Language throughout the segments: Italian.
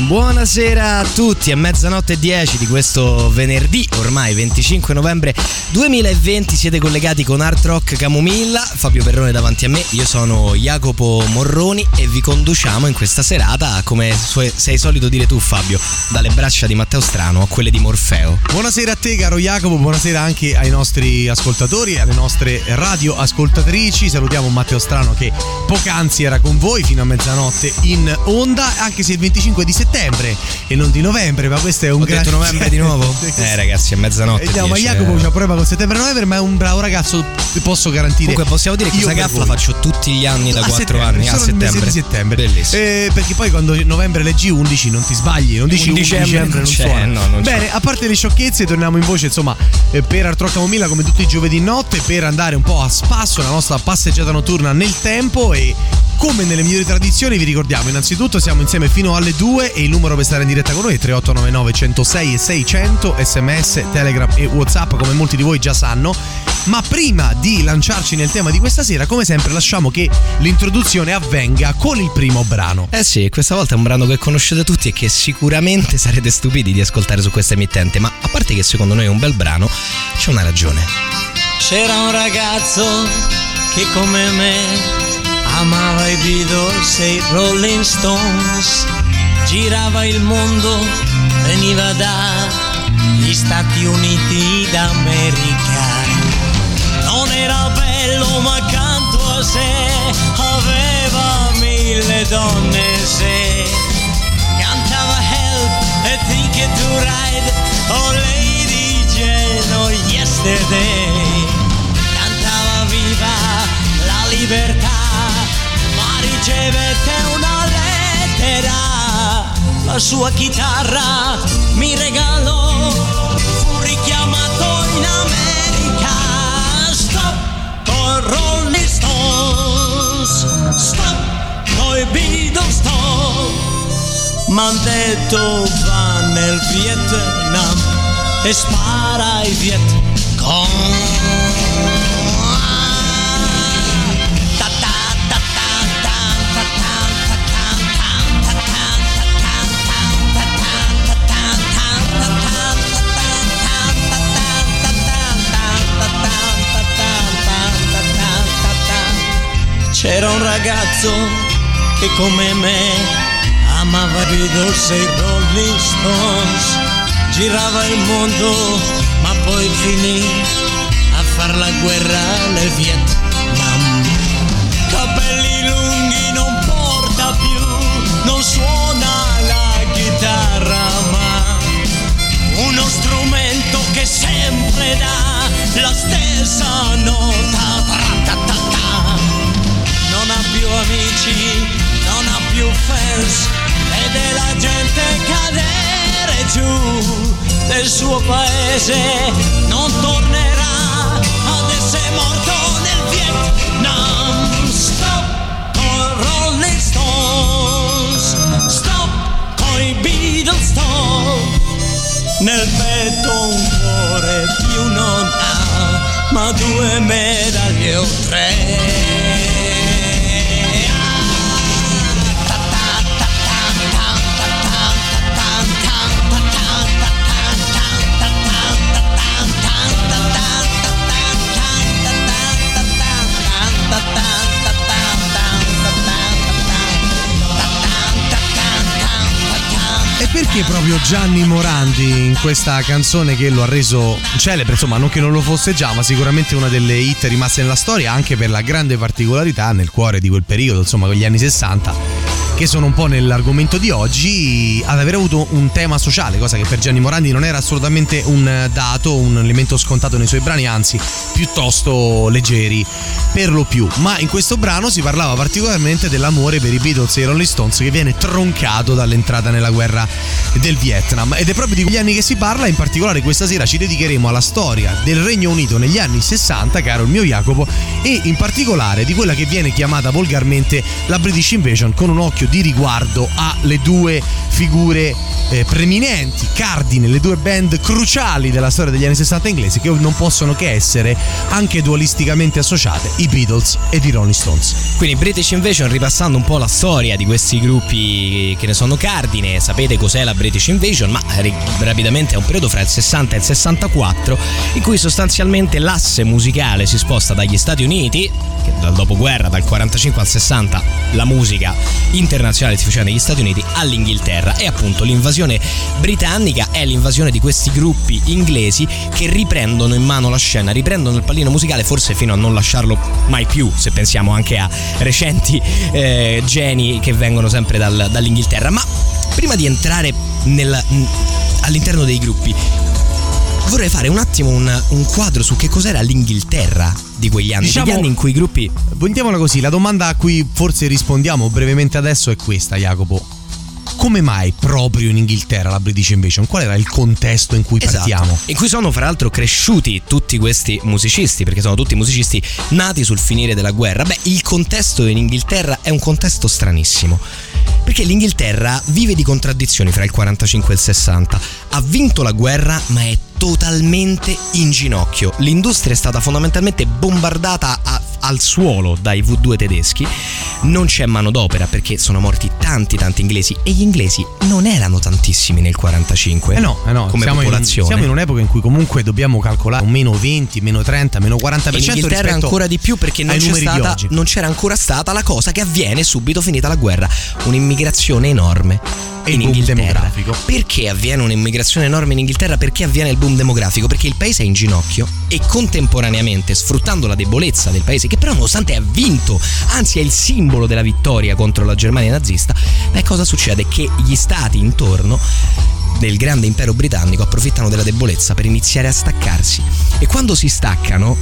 Buonasera a tutti, è mezzanotte e 10 di questo venerdì, ormai 25 novembre 2020, siete collegati con Art Rock Camomilla, Fabio Perrone davanti a me, io sono Jacopo Morroni e vi conduciamo in questa serata, come sei solito dire tu Fabio, dalle braccia di Matteo Strano a quelle di Morfeo. Buonasera a te caro Jacopo, buonasera anche ai nostri ascoltatori e alle nostre radio ascoltatrici, salutiamo Matteo Strano che poc'anzi era con voi fino a mezzanotte in onda, anche se il 25 di settembre settembre e non di novembre, ma questo è un Ho detto novembre di nuovo? eh ragazzi, è mezzanotte. Eh, no, ma Jacopo c'ha problema con settembre e novembre, ma è un bravo ragazzo, ti posso garantire. Comunque possiamo dire che questa gaffa la faccio tutti gli anni da 4 anni, a settembre. settembre. Bellissimo. Eh, perché poi quando novembre leggi 11 non ti sbagli, non dici 11 dicembre, non suona. No, non Bene, c'è. a parte le sciocchezze, torniamo in voce, insomma, eh, per Artro Camomilla come tutti i giovedì notte per andare un po' a spasso la nostra passeggiata notturna nel tempo e come nelle migliori tradizioni vi ricordiamo innanzitutto siamo insieme fino alle 2 e il numero per stare in diretta con noi è 3899 106 e 600 sms, telegram e whatsapp come molti di voi già sanno. Ma prima di lanciarci nel tema di questa sera come sempre lasciamo che l'introduzione avvenga con il primo brano. Eh sì questa volta è un brano che conoscete tutti e che sicuramente sarete stupidi di ascoltare su questa emittente ma a parte che secondo noi è un bel brano c'è una ragione. C'era un ragazzo che come me amava i Beatles e i Rolling Stones, girava il mondo, veniva dagli Stati Uniti d'America. Non era bello ma accanto a sé aveva mille donne se cantava Help e Ticket to Ride, oh Lady Jane, oh Yesterday, cantava viva la libertà ricevette una lettera, la sua chitarra mi regalò, fu richiamato in America. Stop con Rolling Stones, stop con i Beatles, stop. M'han detto va nel Vietnam e spara ai Vietcong. C'era un ragazzo che come me amava i Beatles e i Rolling Stones, girava il mondo ma poi finì a far la guerra nel Vietnam. Capelli lunghi non porta più, non suona la chitarra ma uno strumento che sempre dà la stessa nota. Più amici, non ha più fans, vede la gente cadere giù nel suo paese, non tornerà ad essere morto nel Vietnam. Stop con Rolling Stones, stop con i Beatles, stop. Nel petto un cuore più non ha, ma due medaglie o tre. Perché proprio Gianni Morandi in questa canzone che lo ha reso celebre, insomma non che non lo fosse già, ma sicuramente una delle hit rimaste nella storia anche per la grande particolarità nel cuore di quel periodo, insomma con gli anni 60 che sono un po' nell'argomento di oggi, ad aver avuto un tema sociale, cosa che per Gianni Morandi non era assolutamente un dato, un elemento scontato nei suoi brani, anzi piuttosto leggeri per lo più. Ma in questo brano si parlava particolarmente dell'amore per i Beatles e i Rolling Stones che viene troncato dall'entrata nella guerra del Vietnam. Ed è proprio di quegli anni che si parla, in particolare questa sera ci dedicheremo alla storia del Regno Unito negli anni 60, caro il mio Jacopo, e in particolare di quella che viene chiamata volgarmente la British Invasion con un occhio di riguardo alle due figure eh, preminenti, cardine, le due band cruciali della storia degli anni 60 inglesi che non possono che essere anche dualisticamente associate, i Beatles ed i Rolling Stones. Quindi British Invasion ripassando un po' la storia di questi gruppi che ne sono cardine, sapete cos'è la British Invasion, ma rapidamente è un periodo fra il 60 e il 64 in cui sostanzialmente l'asse musicale si sposta dagli Stati Uniti, che dal dopoguerra, dal 45 al 60, la musica internazionale si faceva negli Stati Uniti, all'Inghilterra e appunto l'invasione britannica è l'invasione di questi gruppi inglesi che riprendono in mano la scena, riprendono il pallino musicale forse fino a non lasciarlo mai più, se pensiamo anche a recenti eh, geni che vengono sempre dal, dall'Inghilterra. Ma prima di entrare nel, all'interno dei gruppi, vorrei fare un attimo un, un, quadro su che cos'era l'Inghilterra di quegli anni, diciamo, degli anni in cui i gruppi... Mettiamola così, la domanda a cui forse rispondiamo brevemente adesso è questa, Jacopo come mai proprio in Inghilterra la British Invasion? Qual era il contesto in cui esatto. partiamo? In cui sono fra l'altro cresciuti tutti questi musicisti, perché sono tutti musicisti nati sul finire della guerra. Beh, il contesto in Inghilterra è un contesto stranissimo. Perché l'Inghilterra vive di contraddizioni fra il 45 e il 60. Ha vinto la guerra, ma è totalmente in ginocchio. L'industria è stata fondamentalmente bombardata a, al suolo dai V2 tedeschi. Non c'è manodopera perché sono morti tanti tanti inglesi e gli inglesi non erano tantissimi nel 45. Eh no, eh no. come siamo popolazione. In, siamo in un'epoca in cui comunque dobbiamo calcolare un meno 20, meno 30, meno 40% in Inghilterra ancora di più perché non, stata, non c'era ancora stata la cosa che avviene subito finita la guerra, un'immigrazione enorme e in Inghilterra. Perché avviene un'immigrazione enorme in Inghilterra? Perché avviene il boom demografico? Perché il paese è in ginocchio e contemporaneamente, sfruttando la debolezza del paese, che però nonostante ha vinto, anzi è il simbolo della vittoria contro la Germania nazista, beh cosa succede? Che gli stati intorno del grande impero britannico approfittano della debolezza per iniziare a staccarsi e quando si staccano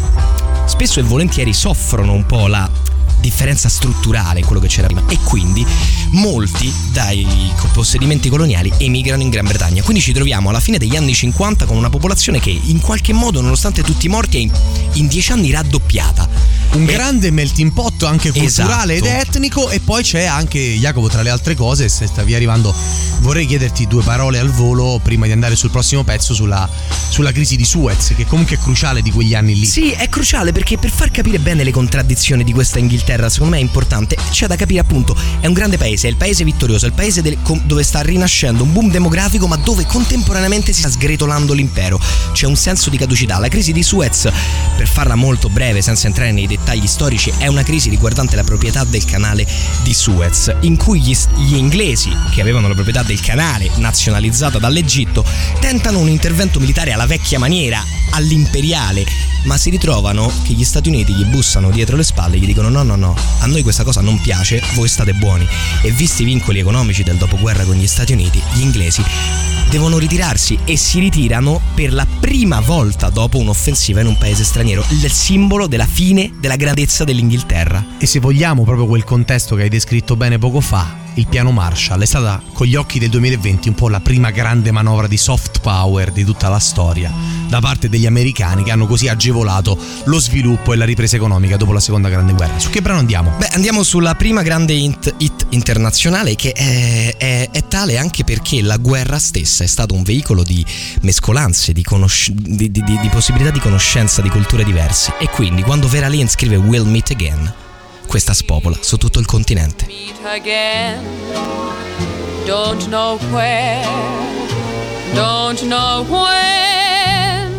spesso e volentieri soffrono un po' la differenza strutturale quello che c'era prima e quindi molti dai possedimenti coloniali emigrano in Gran Bretagna. Quindi ci troviamo alla fine degli anni 50 con una popolazione che in qualche modo, nonostante tutti i morti, è in, in dieci anni raddoppiata. Un e... grande melting pot anche culturale esatto. ed etnico e poi c'è anche Jacopo tra le altre cose, se stavi arrivando vorrei chiederti due parole al volo prima di andare sul prossimo pezzo sulla, sulla crisi di Suez che comunque è cruciale di quegli anni lì. Sì, è cruciale perché per far capire bene le contraddizioni di questa Inghilterra secondo me è importante, c'è da capire appunto, è un grande paese, è il paese vittorioso, è il paese del, dove sta rinascendo un boom demografico ma dove contemporaneamente si sta sgretolando l'impero, c'è un senso di caducità. La crisi di Suez, per farla molto breve senza entrare nei dettagli storici, è una crisi riguardante la proprietà del canale di Suez, in cui gli, gli inglesi, che avevano la proprietà del canale nazionalizzata dall'Egitto, tentano un intervento militare alla vecchia maniera, all'imperiale, ma si ritrovano che gli Stati Uniti gli bussano dietro le spalle e gli dicono no no no, a noi questa cosa non piace, voi state buoni. E visti i vincoli economici del dopoguerra con gli Stati Uniti, gli inglesi devono ritirarsi e si ritirano per la prima volta dopo un'offensiva in un paese straniero, il simbolo della fine della grandezza dell'Inghilterra. E se vogliamo proprio quel contesto che hai descritto bene poco fa, il piano Marshall è stata con gli occhi del 2020 un po' la prima grande manovra di soft power di tutta la storia da parte degli americani che hanno così agevolato lo sviluppo e la ripresa economica dopo la seconda grande guerra. Su che brano andiamo? Beh, andiamo sulla prima grande hit, hit internazionale che è, è, è, tale anche perché la guerra stessa è stato un veicolo di mescolanze, di, conosc- di, di, di possibilità di conoscenza di culture diverse e quindi quando Vera Lynn scrive We'll Meet Again questa spopola su tutto il continente. Don't know where, don't know when,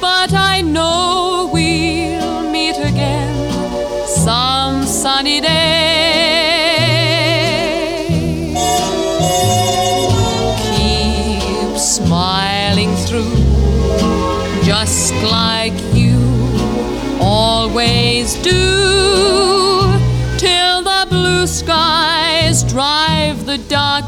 but I know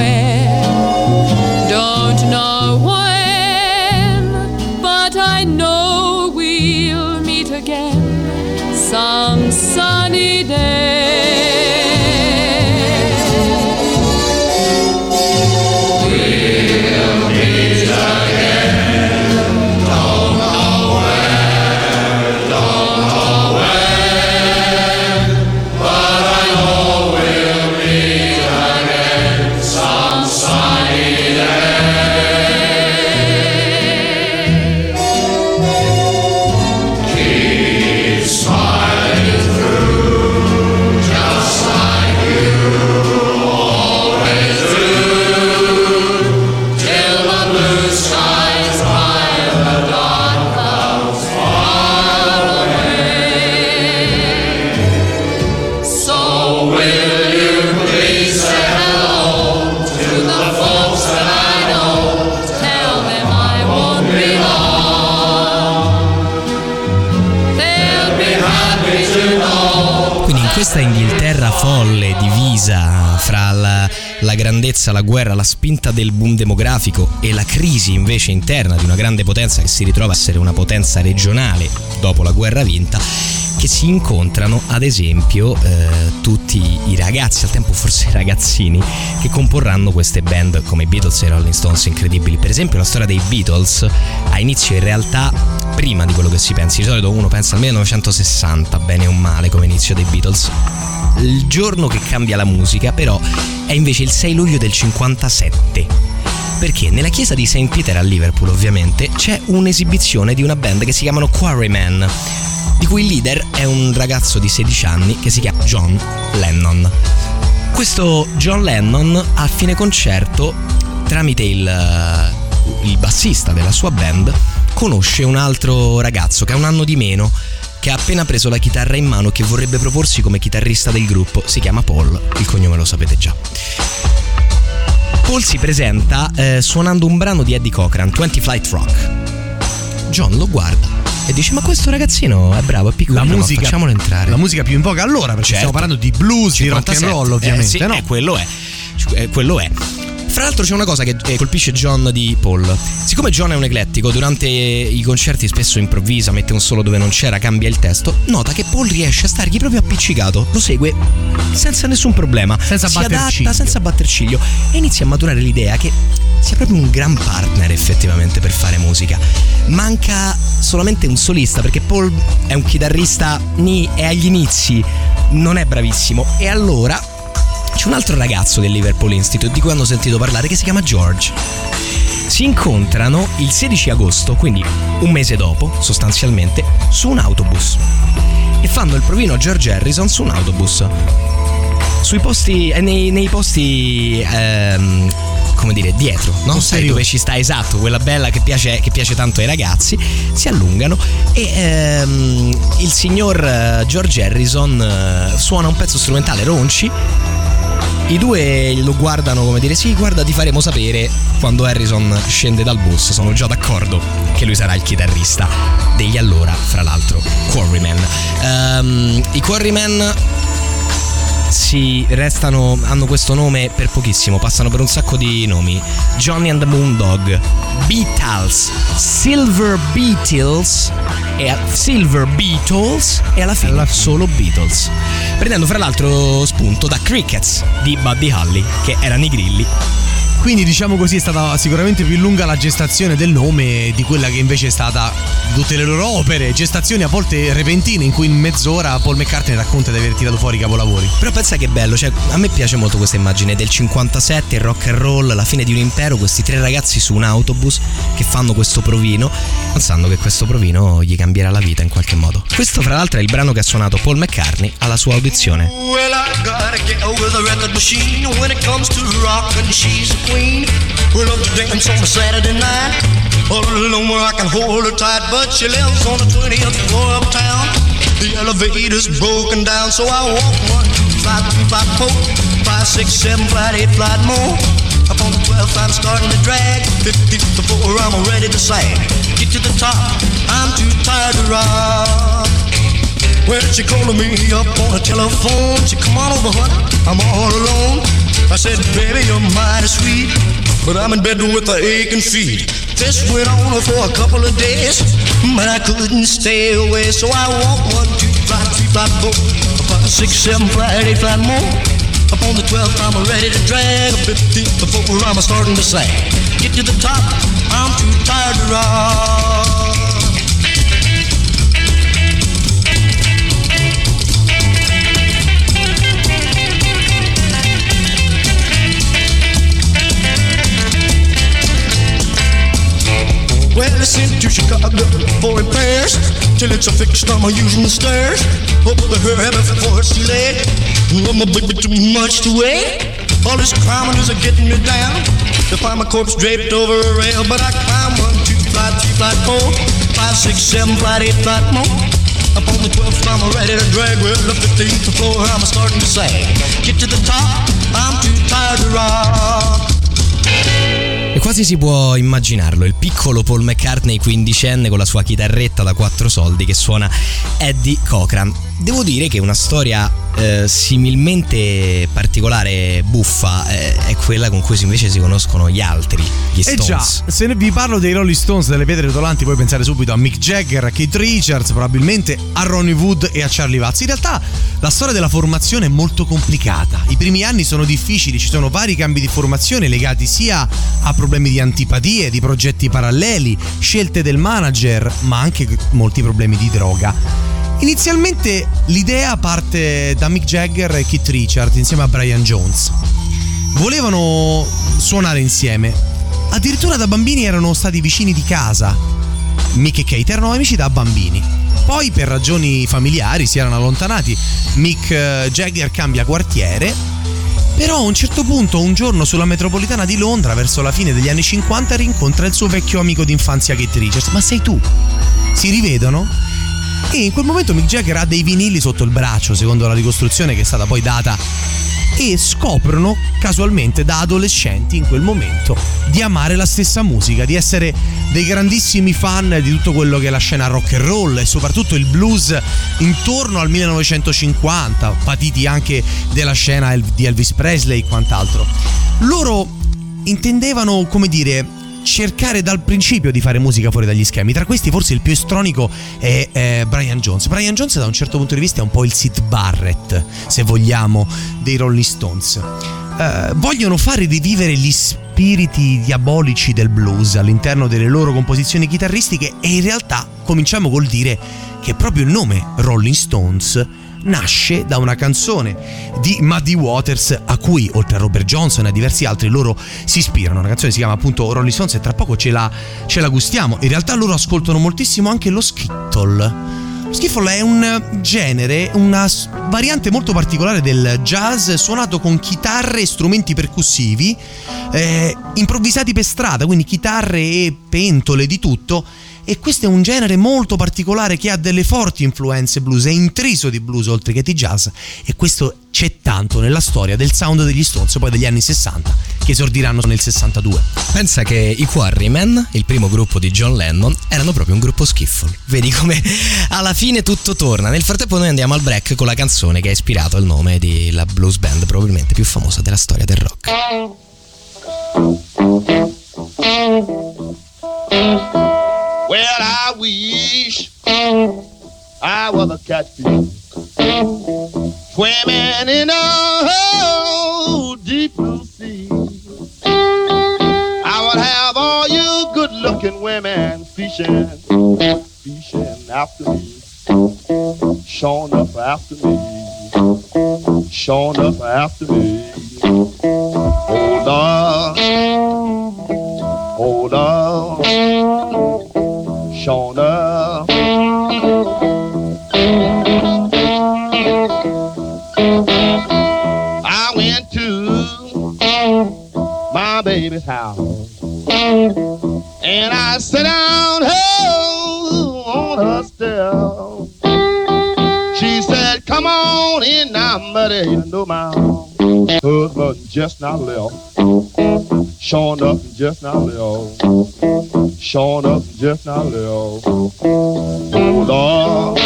Don't grandezza, la guerra, la spinta del boom demografico e la crisi invece interna di una grande potenza che si ritrova a essere una potenza regionale dopo la guerra vinta, che si incontrano ad esempio eh, tutti i ragazzi, al tempo forse i ragazzini, che comporranno queste band come i Beatles e i Rolling Stones incredibili. Per esempio la storia dei Beatles ha inizio in realtà prima di quello che si pensi, di solito uno pensa al 1960, bene o male come inizio dei Beatles. Il giorno che cambia la musica però è invece il 6 luglio del 57 perché nella chiesa di St. Peter a Liverpool ovviamente c'è un'esibizione di una band che si chiamano Quarrymen di cui il leader è un ragazzo di 16 anni che si chiama John Lennon. Questo John Lennon a fine concerto tramite il, il bassista della sua band conosce un altro ragazzo che ha un anno di meno che ha appena preso la chitarra in mano e che vorrebbe proporsi come chitarrista del gruppo. Si chiama Paul, il cognome lo sapete già. Paul si presenta eh, suonando un brano di Eddie Cochran, 20 Flight Rock. John lo guarda e dice: Ma questo ragazzino è bravo, è piccolo. La musica, facciamolo entrare. la musica più in voga allora, perché Certo. stiamo parlando di blues, di rock and 57. roll, ovviamente, Eh, sì, no? eh, quello è. Eh, quello è. Fra l'altro c'è una cosa che eh, colpisce John di Paul. Siccome John è un eclettico, durante i concerti spesso improvvisa, mette un solo dove non c'era, cambia il testo, nota che Paul riesce a stargli proprio appiccicato, lo segue senza nessun problema, Senza si batter adatta ciglio. senza batter ciglio e inizia a maturare l'idea che sia proprio un gran partner effettivamente per fare musica. Manca solamente un solista perché Paul è un chitarrista ni è agli inizi, non è bravissimo e allora c'è un altro ragazzo del Liverpool Institute di cui hanno sentito parlare che si chiama George. Si incontrano il 16 agosto, quindi un mese dopo, sostanzialmente, su un autobus. E fanno il provino a George Harrison su un autobus. Sui posti. eh, nei, nei posti. ehm, come dire, dietro, no? Sai Posteriori. dove ci sta esatto, quella bella che piace, che piace tanto ai ragazzi. Si allungano e ehm, il signor eh, George Harrison eh, suona un pezzo strumentale ronci i due lo guardano come dire sì, guarda ti faremo sapere quando Harrison scende dal bus, sono già d'accordo che lui sarà il chitarrista degli allora, fra l'altro, Quarrymen. Ehm, I Quarrymen si restano, hanno questo nome per pochissimo, passano per un sacco di nomi. Johnny and the Moondog, Beatles, Silver Beatles e Silver Beatles e alla fine, Alla fine. solo Beatles. Prendendo fra l'altro spunto da Crickets di Buddy Holly, che erano i grilli. Quindi diciamo così è stata sicuramente più lunga la gestazione del nome di quella che invece è stata di tutte le loro opere, gestazioni a volte repentine in cui in mezz'ora Paul McCartney racconta di aver tirato fuori i capolavori. Però pensa che bello, cioè a me piace molto questa immagine del 57, il rock and roll, la fine di un impero, questi tre ragazzi su un autobus che fanno questo provino, pensando che questo provino gli cambierà la vita in qualche modo. Questo fra l'altro è il brano che ha suonato Paul McCartney alla sua audizione. Well, When to queen. We love to dance on a Saturday night. All alone I can hold her tight, but she lives on the 20th floor uptown. The elevator's broken down, so I walk one, five, three, five, four, five, six, seven, flight, eight, flight more. Up on the 12th, I'm starting to drag. 50 before I'm ready to sag. Get to the top, I'm too tired to rock. Well, she called me up on the telephone. She come on over, honey. I'm all alone. I said, baby, you're mighty sweet, but I'm in bed with the aching feet. This went on for a couple of days, but I couldn't stay away. So I walked one, two, flat, three, flat, four, five, six, seven, flat, eight, flat more. Up on the 12th, I'm ready to drag. 15th, before I'm starting to sag. Get to the top, I'm too tired to rock. Well, I sent to Chicago for repairs till it's a fixed. I'm using the stairs over the herb before it's too late. Oh, my baby, too much to wait. All this climbing is getting me down. To find my corpse draped over a rail, but I climb one, two, flight, three, flight, four, five, six, seven, flight, eight, flight more. Up on the 12th, I'm ready to drag. Well, the 15th floor, I'm starting to sag. Get to the top, I'm too tired to rock. Quasi si può immaginarlo, il piccolo Paul McCartney quindicenne con la sua chitarretta da quattro soldi che suona Eddie Cochran. Devo dire che una storia eh, similmente particolare e buffa eh, è quella con cui invece si conoscono gli altri, gli Eh Stones. già, se vi parlo dei Rolling Stones, delle pietre rotolanti, puoi pensare subito a Mick Jagger, a Keith Richards, probabilmente a Ronnie Wood e a Charlie Watts. In realtà la storia della formazione è molto complicata. I primi anni sono difficili, ci sono vari cambi di formazione legati sia a problemi di antipatie, di progetti paralleli, scelte del manager, ma anche molti problemi di droga. Inizialmente l'idea parte da Mick Jagger e Keith Richards insieme a Brian Jones. Volevano suonare insieme. Addirittura da bambini erano stati vicini di casa. Mick e Kate erano amici da bambini. Poi per ragioni familiari si erano allontanati. Mick eh, Jagger cambia quartiere. Però a un certo punto, un giorno sulla metropolitana di Londra, verso la fine degli anni 50, rincontra il suo vecchio amico d'infanzia Keith Richards. Ma sei tu? Si rivedono e in quel momento Mick Jagger ha dei vinili sotto il braccio, secondo la ricostruzione che è stata poi data, e scoprono casualmente da adolescenti in quel momento di amare la stessa musica, di essere dei grandissimi fan di tutto quello che è la scena rock and roll e soprattutto il blues intorno al 1950, patiti anche della scena di Elvis Presley e quant'altro. Loro intendevano, come dire, cercare dal principio di fare musica fuori dagli schemi. Tra questi, forse il più estronico è, è Brian Jones. Brian Jones, da un certo punto di vista, è un po' il Sid Barrett, se vogliamo, dei Rolling Stones. Eh, vogliono fare rivivere gli spiriti diabolici del blues all'interno delle loro composizioni chitarristiche e in realtà cominciamo col dire che proprio il nome Rolling Stones nasce da una canzone di Muddy Waters a cui oltre a Robert Johnson e a diversi altri loro si ispirano. Una canzone si chiama appunto Rolling Stones e tra poco ce la, ce la gustiamo. In realtà loro ascoltano moltissimo anche lo skittle. Skiffle è un genere, una variante molto particolare del jazz suonato con chitarre e strumenti percussivi eh, improvvisati per strada, quindi chitarre e pentole di tutto. E questo è un genere molto particolare che ha delle forti influenze blues, è intriso di blues oltre che di jazz e questo c'è tanto nella storia del sound degli Stones poi degli anni 60 che esordiranno nel 62. Pensa che i Quarrymen, il primo gruppo di John Lennon, erano proprio un gruppo skiffle. Vedi come alla fine tutto torna. Nel frattempo noi andiamo al break con la canzone che ha ispirato il nome della blues band probabilmente più famosa della storia del rock. Well, I wish I was a catfish swimming in a deep blue sea. I would have all you good-looking women fishing, fishing after me, showing up after me, showing up after me. Hold on, hold on, Shona. I went to my baby's house and I sat down oh, on her step. She said, Come on in now, buddy. You know my husband just not left. Showing up just not left. Showing up just not left. Oh, Hold on.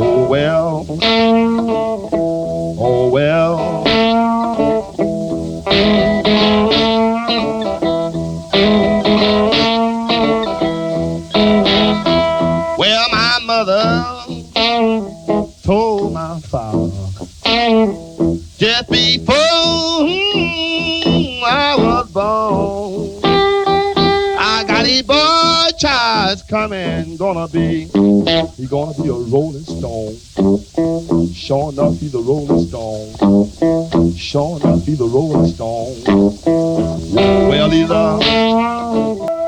Oh well. Oh well, just before I was born. I got a boy child coming, gonna be, he gonna be a rolling stone. Sure enough, he's a rolling stone. Sure enough, he's a rolling stone. Well, he's A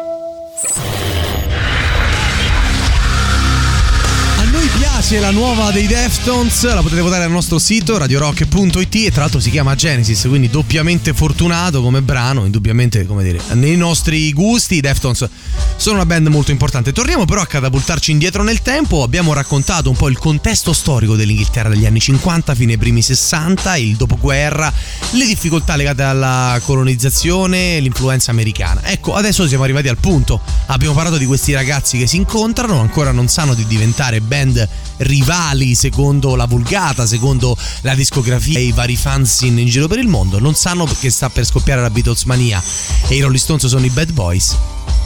noi piace la nuova dei Deftones, la potete votare al nostro sito radiorock.it e tra l'altro si chiama Genesis, quindi doppiamente fortunato come brano, indubbiamente, come dire, nei nostri gusti i Deftones sono una band molto importante. Torniamo però a catapultarci indietro nel tempo, abbiamo raccontato un po' il contesto storico dell'Inghilterra degli anni 50 fino ai primi 60, il dopoguerra, le difficoltà legate alla colonizzazione, l'influenza americana. Ecco, adesso siamo arrivati al punto. Abbiamo parlato di questi ragazzi che si incontrano, ancora non sanno di diventare band rivali secondo la vulgata, secondo la discografia e i vari fanzine in giro per il mondo. Non sanno che sta per scoppiare la Beatles mania e i Rolling Stones sono i bad boys.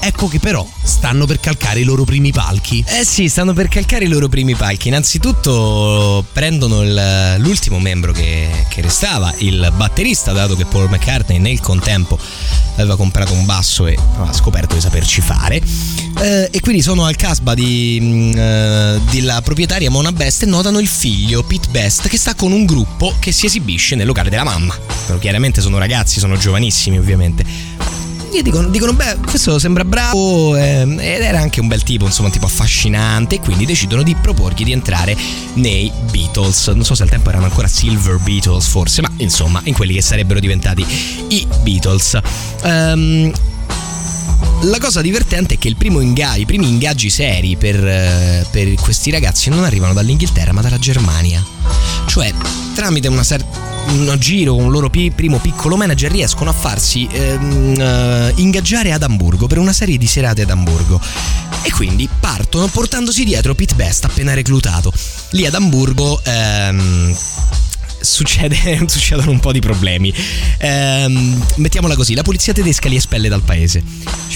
Ecco che però stanno per calcare i loro primi palchi. Eh sì, stanno per calcare i loro primi palchi. Innanzitutto prendono il- l'ultimo membro che, che restava, il batterista, dato che Paul McCartney nel contempo aveva comprato un basso e aveva scoperto di saperci fare. Eh, e quindi sono al casba di, mh, eh, della proprietaria Mona Best e notano il figlio Pete Best che sta con un gruppo che si esibisce nel locale della mamma. Però chiaramente sono ragazzi, sono giovanissimi ovviamente. E dicono, dicono, beh, questo sembra bravo ehm, ed era anche un bel tipo, insomma, un tipo affascinante. E quindi decidono di proporgli di entrare nei Beatles. Non so se al tempo erano ancora Silver Beatles, forse, ma insomma, in quelli che sarebbero diventati i Beatles. Ehm, la cosa divertente è che inga- i primi ingaggi seri per, eh, per questi ragazzi non arrivano dall'Inghilterra ma dalla Germania. Cioè, tramite una cer- un giro con un loro pi- primo piccolo manager riescono a farsi ehm, eh, ingaggiare ad Amburgo per una serie di serate ad Amburgo. E quindi partono portandosi dietro Pete Best appena reclutato. Lì ad Amburgo ehm, succede, succedono un po' di problemi. Ehm, mettiamola così: la polizia tedesca li espelle dal paese.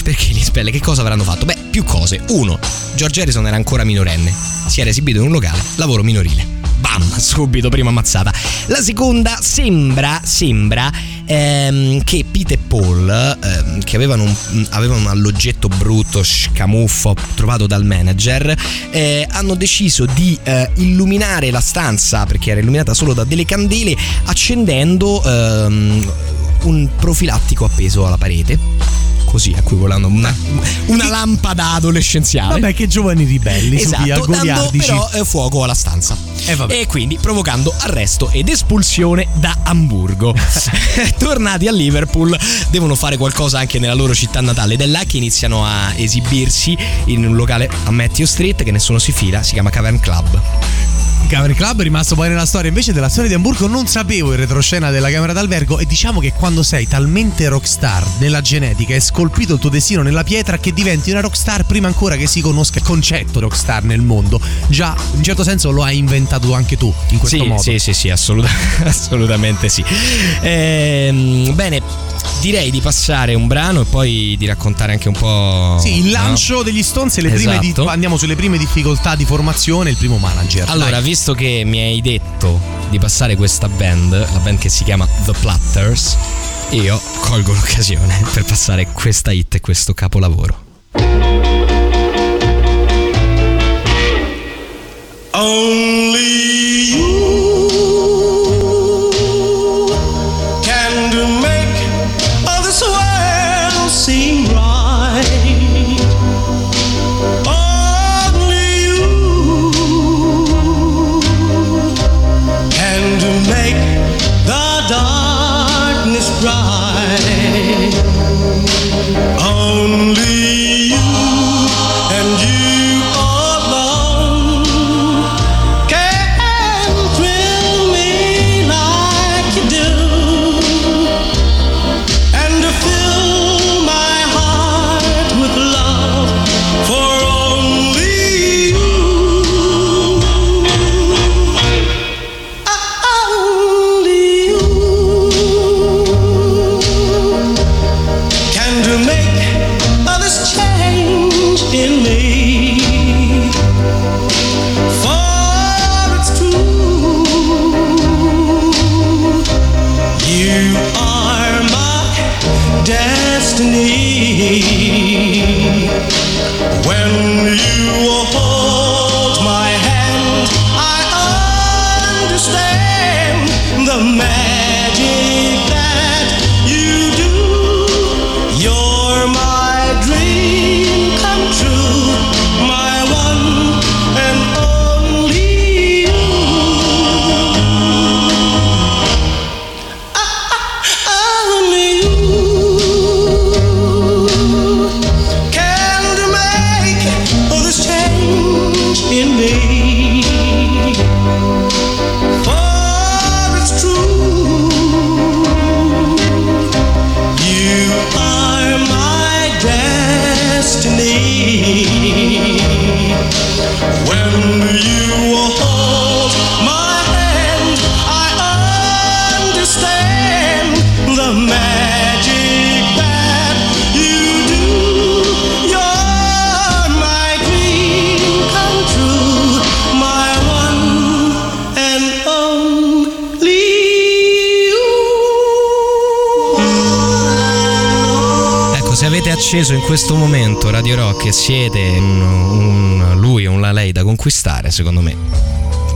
Perché li espelle? Che cosa avranno fatto? Beh, più cose. Uno, George Harrison era ancora minorenne, si era esibito in un locale, lavoro minorile. Bam, subito, prima ammazzata. La seconda sembra, sembra ehm, che Pete e Paul, ehm, che avevano un, avevano un alloggetto brutto, scamuffo, trovato dal manager, eh, hanno deciso di eh, illuminare la stanza, perché era illuminata solo da delle candele, accendendo ehm, un profilattico appeso alla parete. Così, equivalendo a una, una lampada adolescenziale. Vabbè, che giovani ribelli, Esatto, dando goliardici. però eh, fuoco alla stanza. Eh, e quindi provocando arresto ed espulsione da Amburgo. Tornati a Liverpool, devono fare qualcosa anche nella loro città natale. Ed è là che iniziano a esibirsi in un locale a Matthew Street che nessuno si fila, si chiama Cavern Club. Camera Club è rimasto poi nella storia. Invece della storia di Amburgo non sapevo il retroscena della camera d'albergo e diciamo che quando sei talmente rockstar nella genetica è scolpito il tuo destino nella pietra che diventi una rockstar prima ancora che si conosca il concetto rockstar nel mondo. Già, in un certo senso lo hai inventato anche tu in questo sì, modo. Sì, sì, sì, assoluta- assolutamente sì. Ehm, bene, direi di passare un brano e poi di raccontare anche un po'. Sì, il no? lancio degli Stones e le prime di- Esatto. andiamo sulle prime difficoltà di formazione, il primo manager. Allora, Dai. visto che mi hai detto di passare questa band, la band che si chiama The Platters, io colgo l'occasione per passare questa hit e questo capolavoro. Only Radio Rock e siete un, un lui o una lei da conquistare, secondo me.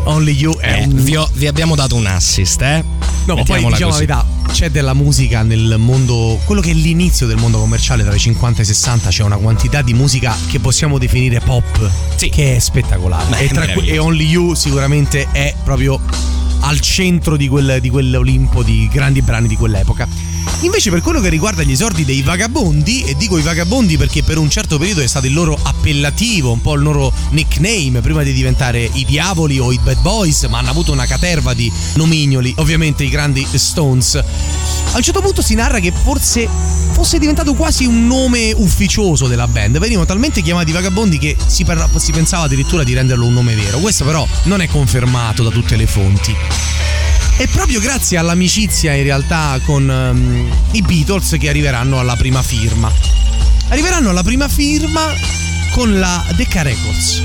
Only You Eh, vi, ho- vi abbiamo dato un assist, eh? No, ma poi diciamo così. la verità, c'è della musica nel mondo, quello che è l'inizio del mondo commerciale tra i 50 e i 60, c'è una quantità di musica che possiamo definire pop, Sì. che è spettacolare. Beh, e, tra e Only You sicuramente è proprio al centro di, quel, di quell'Olimpo di grandi brani di quell'epoca. Invece per quello che riguarda gli esordi dei vagabondi, e dico i vagabondi perché per un certo periodo è stato il loro appellativo, un po' il loro nickname, prima di diventare i diavoli o i bad boys, ma hanno avuto una caterva di nomignoli, ovviamente i grandi Stones. A un certo punto si narra che forse fosse diventato quasi un nome ufficioso della band. Venivano talmente chiamati vagabondi che si, parla- si pensava addirittura di renderlo un nome vero. Questo però non è confermato da tutte le fonti. E proprio grazie all'amicizia in realtà con ehm, i Beatles che arriveranno alla prima firma. Arriveranno alla prima firma con la Decca Records.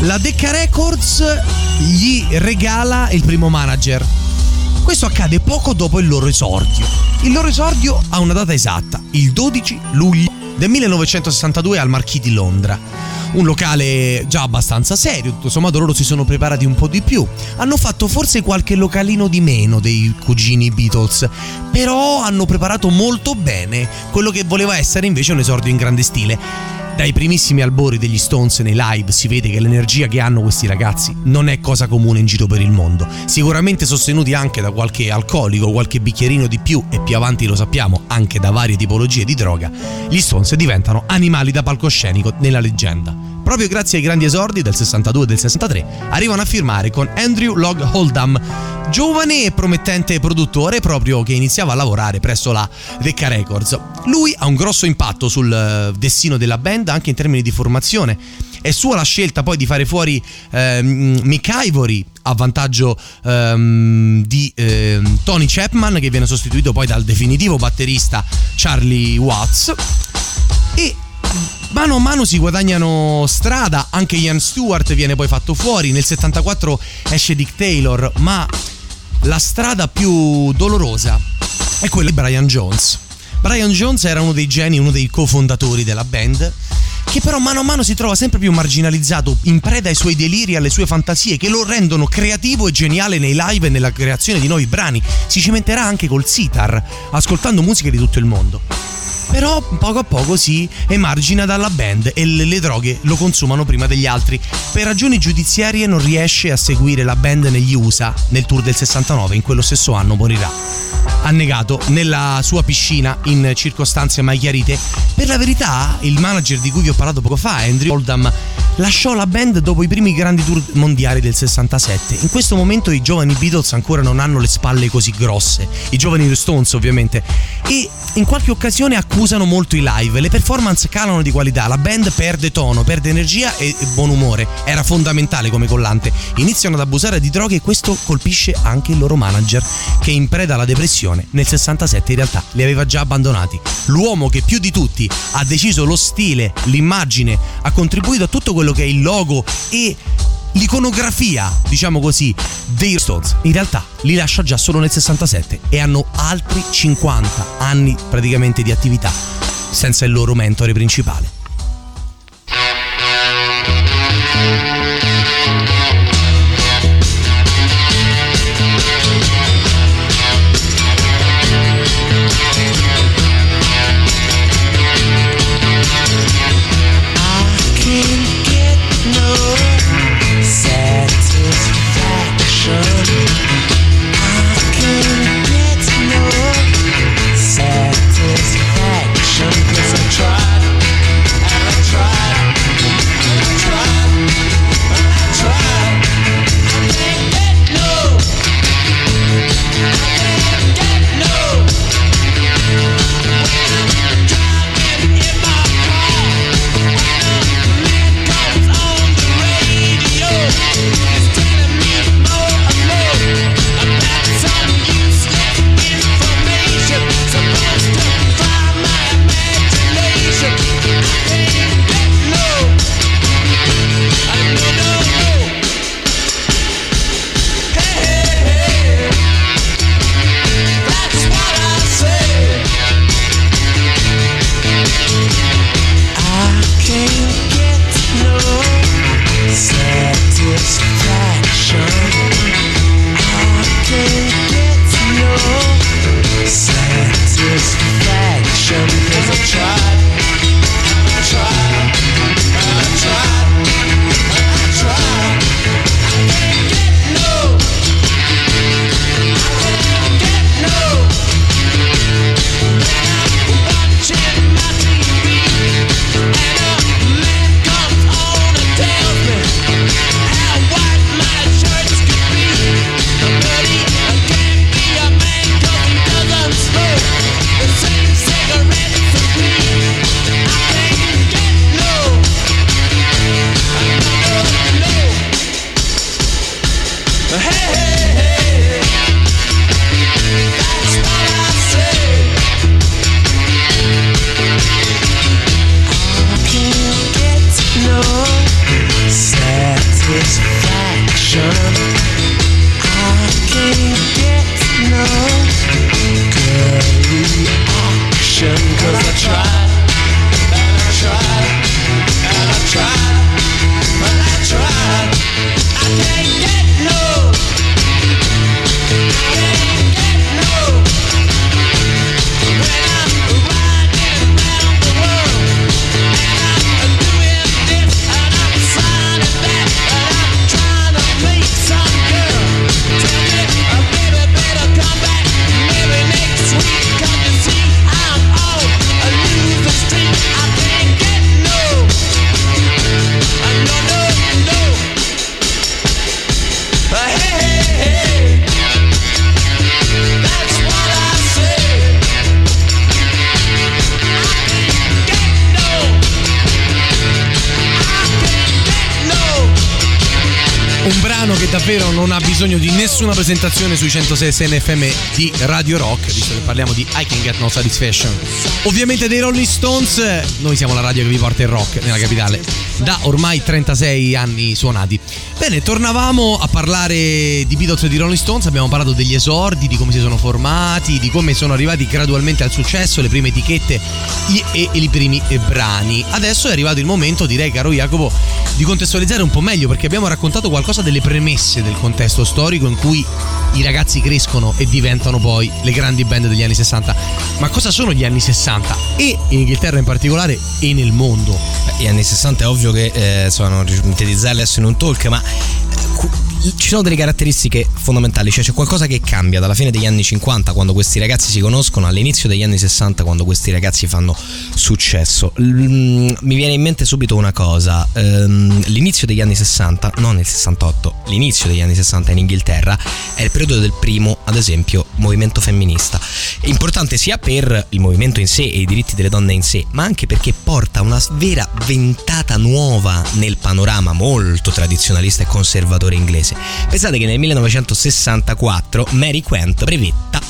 La Decca Records gli regala il primo manager. Questo accade poco dopo il loro esordio. Il loro esordio ha una data esatta, il 12 luglio del 1962 al Marquis di Londra. Un locale già abbastanza serio, tutto sommato loro si sono preparati un po' di più. Hanno fatto forse qualche localino di meno dei cugini Beatles, però hanno preparato molto bene quello che voleva essere invece un esordio in grande stile. Dai primissimi albori degli Stones nei live si vede che l'energia che hanno questi ragazzi non è cosa comune in giro per il mondo. Sicuramente sostenuti anche da qualche alcolico, qualche bicchierino di più e più avanti lo sappiamo anche da varie tipologie di droga, gli Stones diventano animali da palcoscenico nella leggenda. Proprio grazie ai grandi esordi del 62 e del 63 arrivano a firmare con Andrew Log Oldham, giovane e promettente produttore proprio che iniziava a lavorare presso la Decca Records. Lui ha un grosso impatto sul eh, destino della band anche in termini di formazione. È sua la scelta poi di fare fuori ehm, Mick Ivory a vantaggio ehm, di ehm, Tony Chapman che viene sostituito poi dal definitivo batterista Charlie Watts e mano a mano si guadagnano strada, anche Ian Stewart viene poi fatto fuori, nel 74 esce Dick Taylor, ma la strada più dolorosa è quella di Brian Jones. Brian Jones era uno dei geni, uno dei cofondatori della band, che però mano a mano si trova sempre più marginalizzato, in preda ai suoi deliri e alle sue fantasie, che lo rendono creativo e geniale nei live e nella creazione di nuovi brani. Si cimenterà anche col sitar, ascoltando musiche di tutto il mondo. Però poco a poco si emargina dalla band e le, droghe lo consumano prima degli altri. Per ragioni giudiziarie non riesce a seguire la band negli USA nel tour del 69, in quello stesso anno morirà. Annegato nella sua piscina in circostanze mai chiarite. Per la verità, il manager di cui vi ho parlato poco fa, Andrew Oldham, lasciò la band dopo i primi grandi tour mondiali del 67. In questo momento i giovani Beatles ancora non hanno le spalle così grosse, i giovani Stones ovviamente, e in qualche occasione accusano molto i live, le performance calano di qualità, la band perde tono, perde energia e e buon umore, era fondamentale come collante. Iniziano ad abusare di droghe e questo colpisce anche il loro manager, che in preda alla depressione nel 67 in realtà li aveva già abbandonati. L'uomo che più di tutti ha deciso lo stile, l'immagine, ha contribuito a tutto quello che è il logo e l'iconografia, diciamo così, dei Stones, in realtà li lascia già solo nel 67 e hanno altri 50 anni praticamente di attività senza il loro mentore principale. Nessuna presentazione sui 106 SNFM di Radio Rock, visto che parliamo di I Can Get No Satisfaction. Ovviamente dei Rolling Stones, noi siamo la radio che vi porta il rock nella capitale da ormai 36 anni suonati. Bene, tornavamo a parlare di Beatles e di Rolling Stones, abbiamo parlato degli esordi, di come si sono formati, di come sono arrivati gradualmente al successo, le prime etichette e, i primi brani. Adesso è arrivato il momento, direi caro Jacopo, di contestualizzare un po' meglio perché abbiamo raccontato qualcosa delle premesse del contesto storico in cui i ragazzi crescono e diventano poi le grandi band degli anni 60. Ma cosa sono gli anni 60? E in Inghilterra in particolare e nel mondo? Beh, Gli anni 60 è ovvio che eh, sono sintetizzarli adesso in un talk, ma eh, ci sono delle caratteristiche fondamentali, cioè c'è qualcosa che cambia dalla fine degli anni 50 quando questi ragazzi si conoscono all'inizio degli anni 60 quando questi ragazzi fanno successo. L- mi viene in mente subito una cosa, ehm, l'inizio degli anni 60, non il 68, l'inizio degli anni 60 in Inghilterra è il periodo del primo, ad esempio, movimento femminista. Importante sia per il movimento in sé e i diritti delle donne in sé, ma anche perché porta una vera ventata nuova nel panorama molto tradizionalista e conservatore inglese. Pensate che nel 1964 Mary Quant brevetta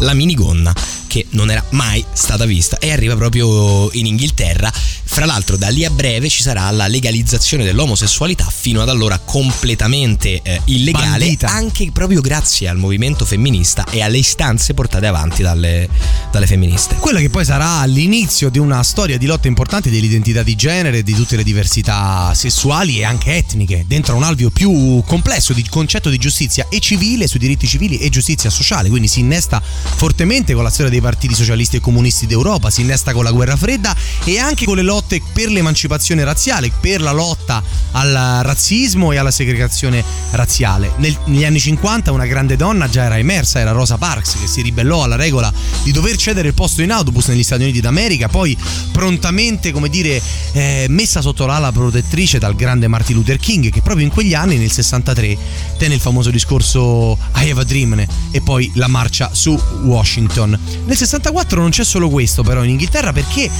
la minigonna che non era mai stata vista e arriva proprio in Inghilterra. Fra l'altro da lì a breve ci sarà la legalizzazione dell'omosessualità fino ad allora completamente eh, illegale Bandita. anche proprio grazie al movimento femminista e alle istanze portate avanti dalle, dalle femministe. Quella che poi sarà l'inizio di una storia di lotta importante dell'identità di genere, di tutte le diversità sessuali e anche etniche, dentro un alveo più complesso di concetto di giustizia e civile, sui diritti civili e giustizia sociale, quindi si innesta fortemente con la storia dei partiti socialisti e comunisti d'Europa, si innesta con la guerra fredda e anche con le lotte per l'emancipazione razziale, per la lotta al razzismo e alla segregazione razziale. Nel- negli anni 50 una grande donna già era emersa, era Rosa Parks, che si ribellò alla regola di dover cedere il posto in autobus negli Stati Uniti d'America, poi prontamente, come dire, eh, messa sotto l'ala protettrice dal grande Martin Luther King, che proprio in quegli anni, nel 63, tenne il famoso discorso I have a dream e poi la marcia su Washington. Nel 64 non c'è solo questo però in Inghilterra perché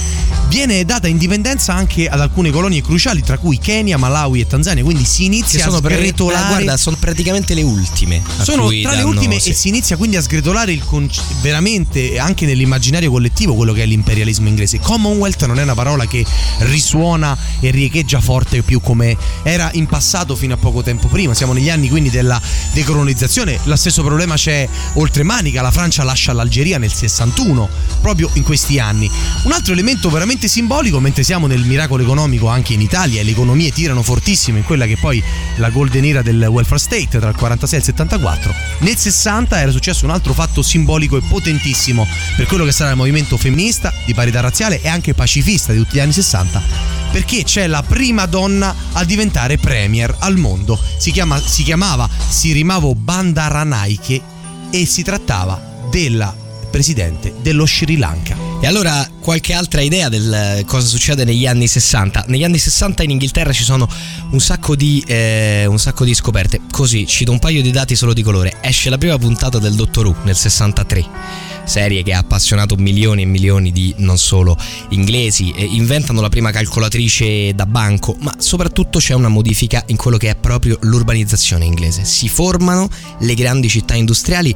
viene data indipendenza anche ad alcune colonie cruciali, tra cui Kenya, Malawi e Tanzania, quindi si inizia a sgretolare eh, guarda, sono praticamente le ultime. sono tra le danno- ultime sì. e si inizia quindi a sgretolare il conce- veramente anche nell'immaginario collettivo quello che è l'imperialismo inglese. Commonwealth non è una parola che risuona e riecheggia forte più come era in passato fino a poco tempo prima. Siamo negli anni quindi della decolonizzazione. Lo stesso problema c'è oltre Manica, la Francia lascia l'Algeria nel 61, proprio in questi anni. Un altro elemento veramente simbolico, mentre siamo nel miracolo economico anche in Italia e le economie tirano fortissimo in quella che poi la golden era del welfare state tra il 46 e il 74, nel 60 era successo un altro fatto simbolico e potentissimo per quello che sarà il movimento femminista, di parità razziale e anche pacifista di tutti gli anni 60, perché c'è la prima donna a diventare premier al mondo. Si, chiama- si chiamava Sirimavo Bandaranaike e si trattava della presidente dello Sri Lanka. E allora qualche altra idea del eh, cosa succede negli anni 60? Negli anni 60 in Inghilterra ci sono un sacco di, eh, un sacco di scoperte. Così, cito un paio di dati solo di colore. Esce la prima puntata del Dottor Who nel 63 serie che ha appassionato milioni e milioni di non solo inglesi, inventano la prima calcolatrice da banco, ma soprattutto c'è una modifica in quello che è proprio l'urbanizzazione inglese. Si formano le grandi città industriali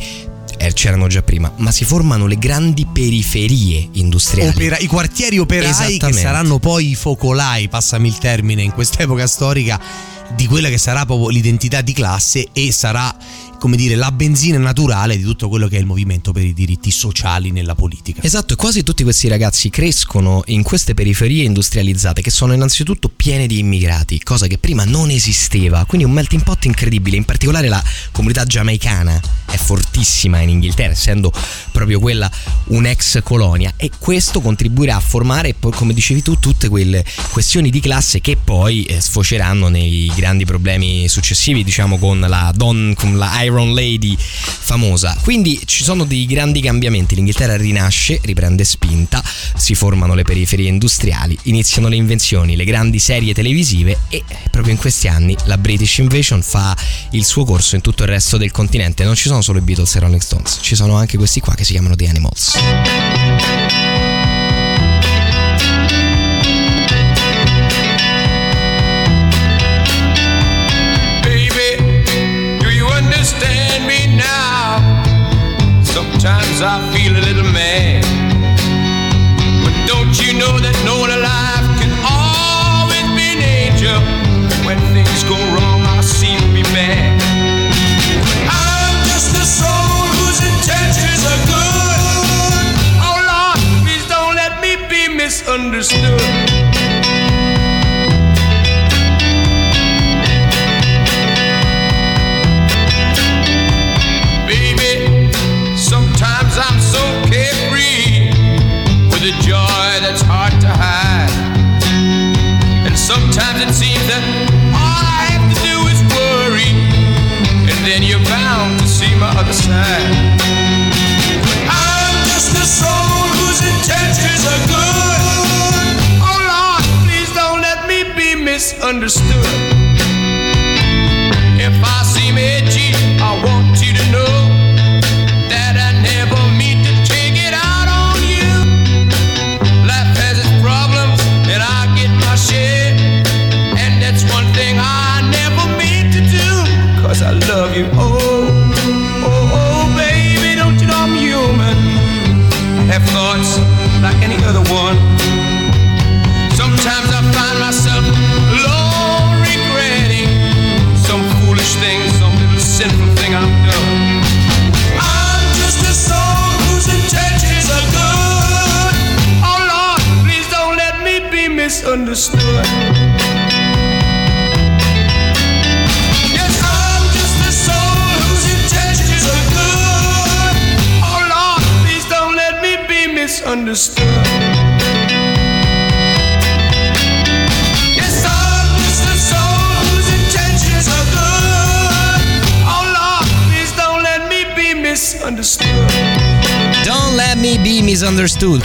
c'erano già prima, ma si formano le grandi periferie industriali. Opera- I quartieri operai che saranno poi i focolai, passami il termine, in quest'epoca storica di quella che sarà proprio l'identità di classe e sarà, come dire, la benzina naturale di tutto quello che è il movimento per i diritti sociali nella politica. Esatto, e quasi tutti questi ragazzi crescono in queste periferie industrializzate che sono innanzitutto piene di immigrati, cosa che prima non esisteva, quindi un melting pot incredibile, in particolare la comunità giamaicana è fortissima in Inghilterra, essendo proprio quella un'ex colonia e questo contribuirà a formare, come dicevi tu, tutte quelle questioni di classe che poi eh, sfoceranno nei grandi problemi successivi, diciamo con la, Don, con la Iron Lady famosa. Quindi ci sono dei grandi cambiamenti, l'Inghilterra rinasce, riprende spinta, si formano le periferie industriali, iniziano le invenzioni, le grandi serie televisive e proprio in questi anni la British Invasion fa il suo corso in tutto il resto del continente. Non ci sono solo i Beatles e Rolling Stones, ci sono anche questi qua che si chiamano The Animals. Sometimes I feel a little mad.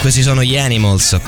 Questi sono gli Animals.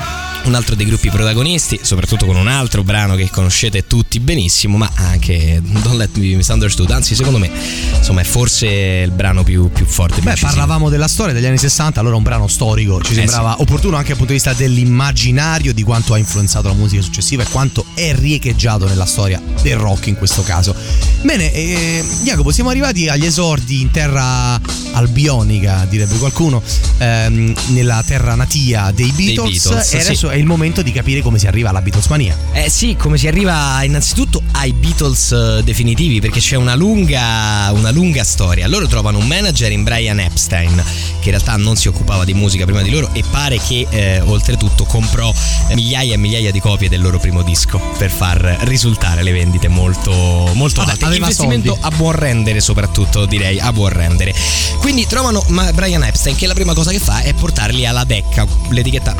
Un altro dei gruppi protagonisti, soprattutto con un altro brano che conoscete tutti benissimo, ma anche Don't Let Me Be Misunderstood. Anzi, secondo me, insomma, è forse il brano più, più forte. Beh, parlavamo della storia degli anni 60, allora un brano storico ci Eh sembrava opportuno anche dal punto di vista dell'immaginario di quanto ha influenzato la musica successiva e quanto è riecheggiato nella storia del rock in questo caso. Bene, eh, Jacopo, siamo arrivati agli esordi in terra albionica, direbbe qualcuno, ehm, nella terra natia dei Beatles, Beatles, e adesso sì. è il momento di capire come si arriva alla Beatlesmania. Eh sì, come si arriva innanzitutto ai Beatles eh, definitivi, perché c'è una lunga, una lunga storia. Loro trovano un manager in Brian Epstein, che in realtà non si occupava di musica prima di loro e pare che eh, oltretutto comprò migliaia e migliaia di copie del loro primo disco per far risultare le vendite molto, molto alte. aveva Investimento soldi. a buon rendere soprattutto, direi, a buon rendere. Quindi trovano Brian Epstein che la prima cosa che fa è portarli alla Decca, l'etichetta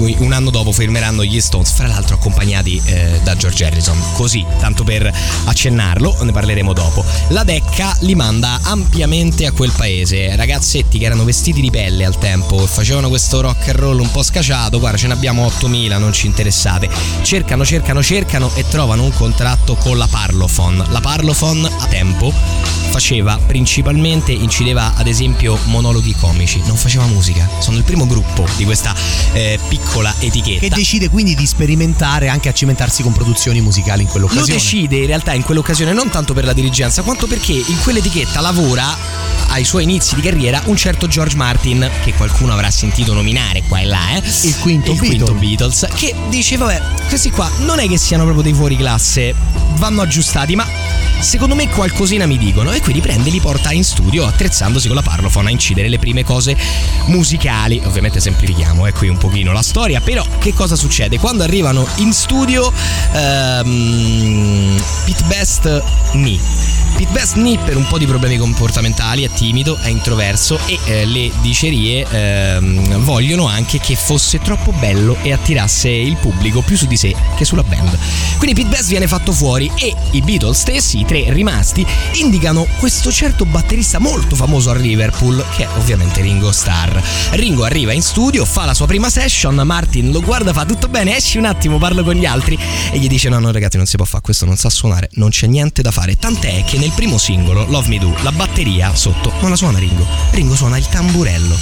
cui un anno dopo firmeranno gli Stones, fra l'altro accompagnati eh, da George Harrison. Così, tanto per accennarlo, ne parleremo dopo. La Decca li manda ampiamente a quel paese, ragazzetti che erano vestiti di pelle al tempo e facevano questo rock and roll un po' scaciato, guarda ce ne abbiamo 8000, non ci interessate. Cercano, cercano, cercano e trovano un contratto con la Parlophone. La Parlophone a tempo faceva principalmente, incideva ad esempio monologhi comici, non faceva musica. Sono il primo gruppo di questa eh, piccola etichetta. Che decide quindi di sperimentare anche a cimentarsi con produzioni musicali in Lo quell'occasione. decide in realtà in quell'occasione non tanto per la dirigenza quanto perché in quell'etichetta lavora ai suoi inizi di carriera un certo George Martin che qualcuno avrà sentito nominare qua e là eh? Il quinto il quinto Beatle. Beatles che dice vabbè questi qua non è che siano proprio dei fuori classe vanno aggiustati ma secondo me qualcosina mi dicono e quindi prende e li porta in studio attrezzandosi con la Parlophone a incidere le prime cose musicali ovviamente semplifichiamo è qui un pochino la storia però che cosa succede quando arrivano in studio ehm, Pete Best ni Pete Best ni per un po' di problemi comportamentali è timido, è introverso e eh, le dicerie ehm, vogliono anche che fosse troppo bello e attirasse il pubblico più su di sé che sulla band. Quindi Pete Best viene fatto fuori e i Beatles stessi, i tre rimasti, indicano questo certo batterista molto famoso a Liverpool che è ovviamente Ringo Starr. Ringo arriva in studio, fa la sua prima session, Martin lo guarda, fa tutto bene, esci un attimo, parlo con gli altri e gli dice no no ragazzi non si può fare, questo non sa suonare, non c'è niente da fare. Tant'è che nel primo singolo, Love Me Do, la batteria sotto non la suona Ringo, Ringo suona il tamburello.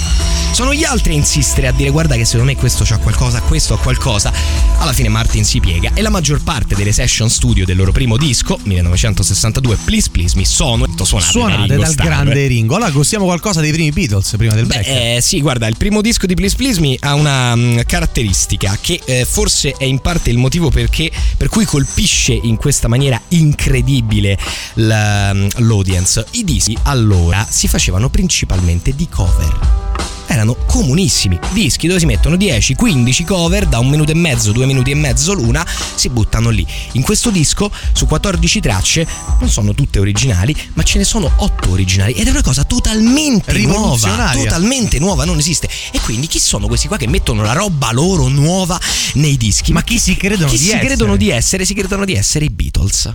Sono gli altri a insistere a dire guarda che secondo me questo c'ha qualcosa, questo ha qualcosa. Alla fine Martin si piega e la maggior parte delle session studio del loro primo disco, 1962, Please Please Me, sono suonate, da Suonate Ringo dal Starr. grande Ringo. Allora gustiamo qualcosa dei primi Beatles prima del break. Beh, eh, sì, guarda, il primo disco di Please Please Me ha una mm, caratteristica che eh, forse è in parte il motivo perché, per cui colpisce in questa maniera incredibile mm, l'audience. I dischi allora si facevano principalmente di cover. Erano comunissimi, dischi dove si mettono 10, 15 cover da un minuto e mezzo, due minuti e mezzo l'una, si buttano lì. In questo disco, su 14 tracce, non sono tutte originali, ma ce ne sono 8 originali ed è una cosa totalmente nuova, totalmente nuova, non esiste. E quindi chi sono questi qua che mettono la roba loro nuova nei dischi? Ma chi si credono chi di si essere? credono di essere? Si credono di essere i Beatles.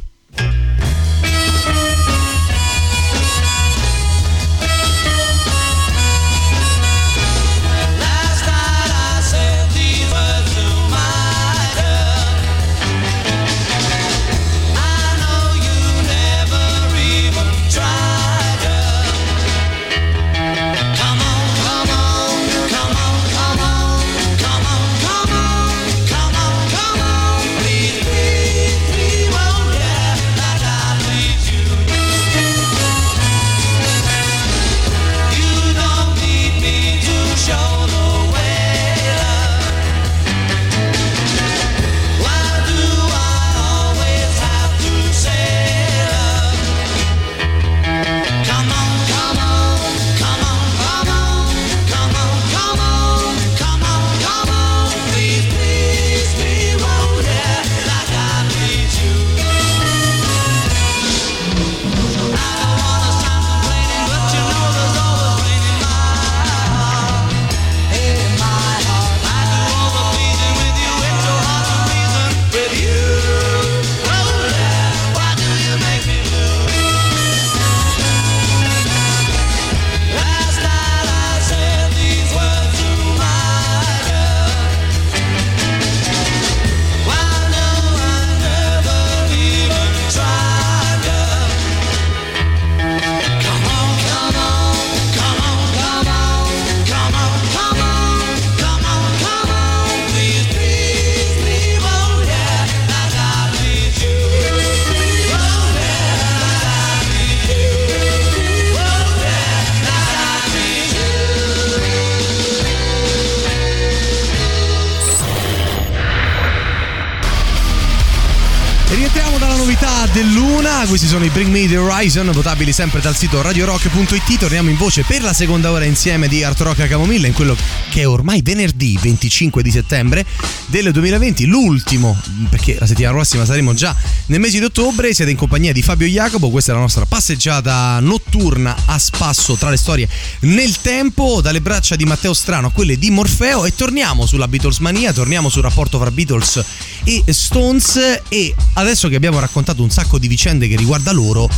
Horizon, votabili sempre dal sito radiorock.it. Torniamo in voce per la seconda ora insieme di Art Rock a Camomilla in quello che è ormai venerdì 25 di settembre del 2020, l'ultimo, perché la settimana prossima saremo già nel mese di ottobre. Siete in compagnia di Fabio Jacopo, questa è la nostra passeggiata notturna a spasso tra le storie nel tempo, dalle braccia di Matteo Strano a quelle di Morfeo e torniamo sulla Beatles mania, torniamo sul rapporto fra Beatles e Stones e adesso che abbiamo raccontato un sacco di vicende che riguarda loro,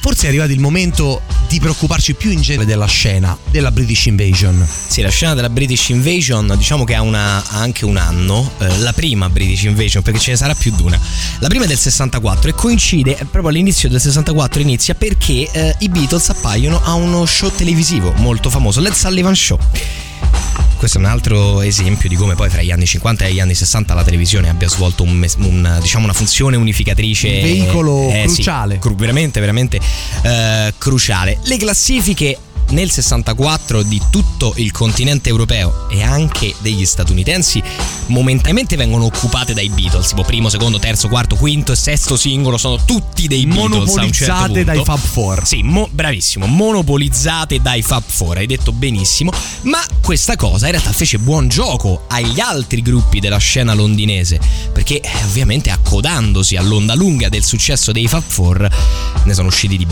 forse è arrivato il momento di preoccuparci più in genere della scena della British Invasion. Sì, la scena della British Invasion diciamo che ha, una- ha anche un anno, eh, la prima British Invasion perché ce ne sarà più di una. La prima è del 64 e coincide eh, proprio all'inizio del 64 inizia perché eh, i Beatles appaiono a uno show televisivo molto famoso, Led Sullivan Show. Questo è un altro esempio di come poi fra gli anni 50 e gli anni 60 la televisione abbia svolto un un, diciamo una funzione unificatrice. Un veicolo eh, sì, cruciale. cru- veramente, veramente eh, cruciale. Le classifiche nel 64 di tutto il continente europeo e anche degli statunitensi momentaneamente vengono occupate dai Beatles, tipo primo, secondo, terzo, quarto, quinto e sesto singolo sono tutti dei Beatles a un certo Monopolizzate dai Fab Four. Sì, mo- bravissimo, monopolizzate dai Fab Four, hai detto benissimo, ma questa cosa in realtà fece buon gioco agli altri gruppi della scena londinese, perché eh, ovviamente accodandosi all'onda lunga del successo dei Fab Four ne sono usciti di,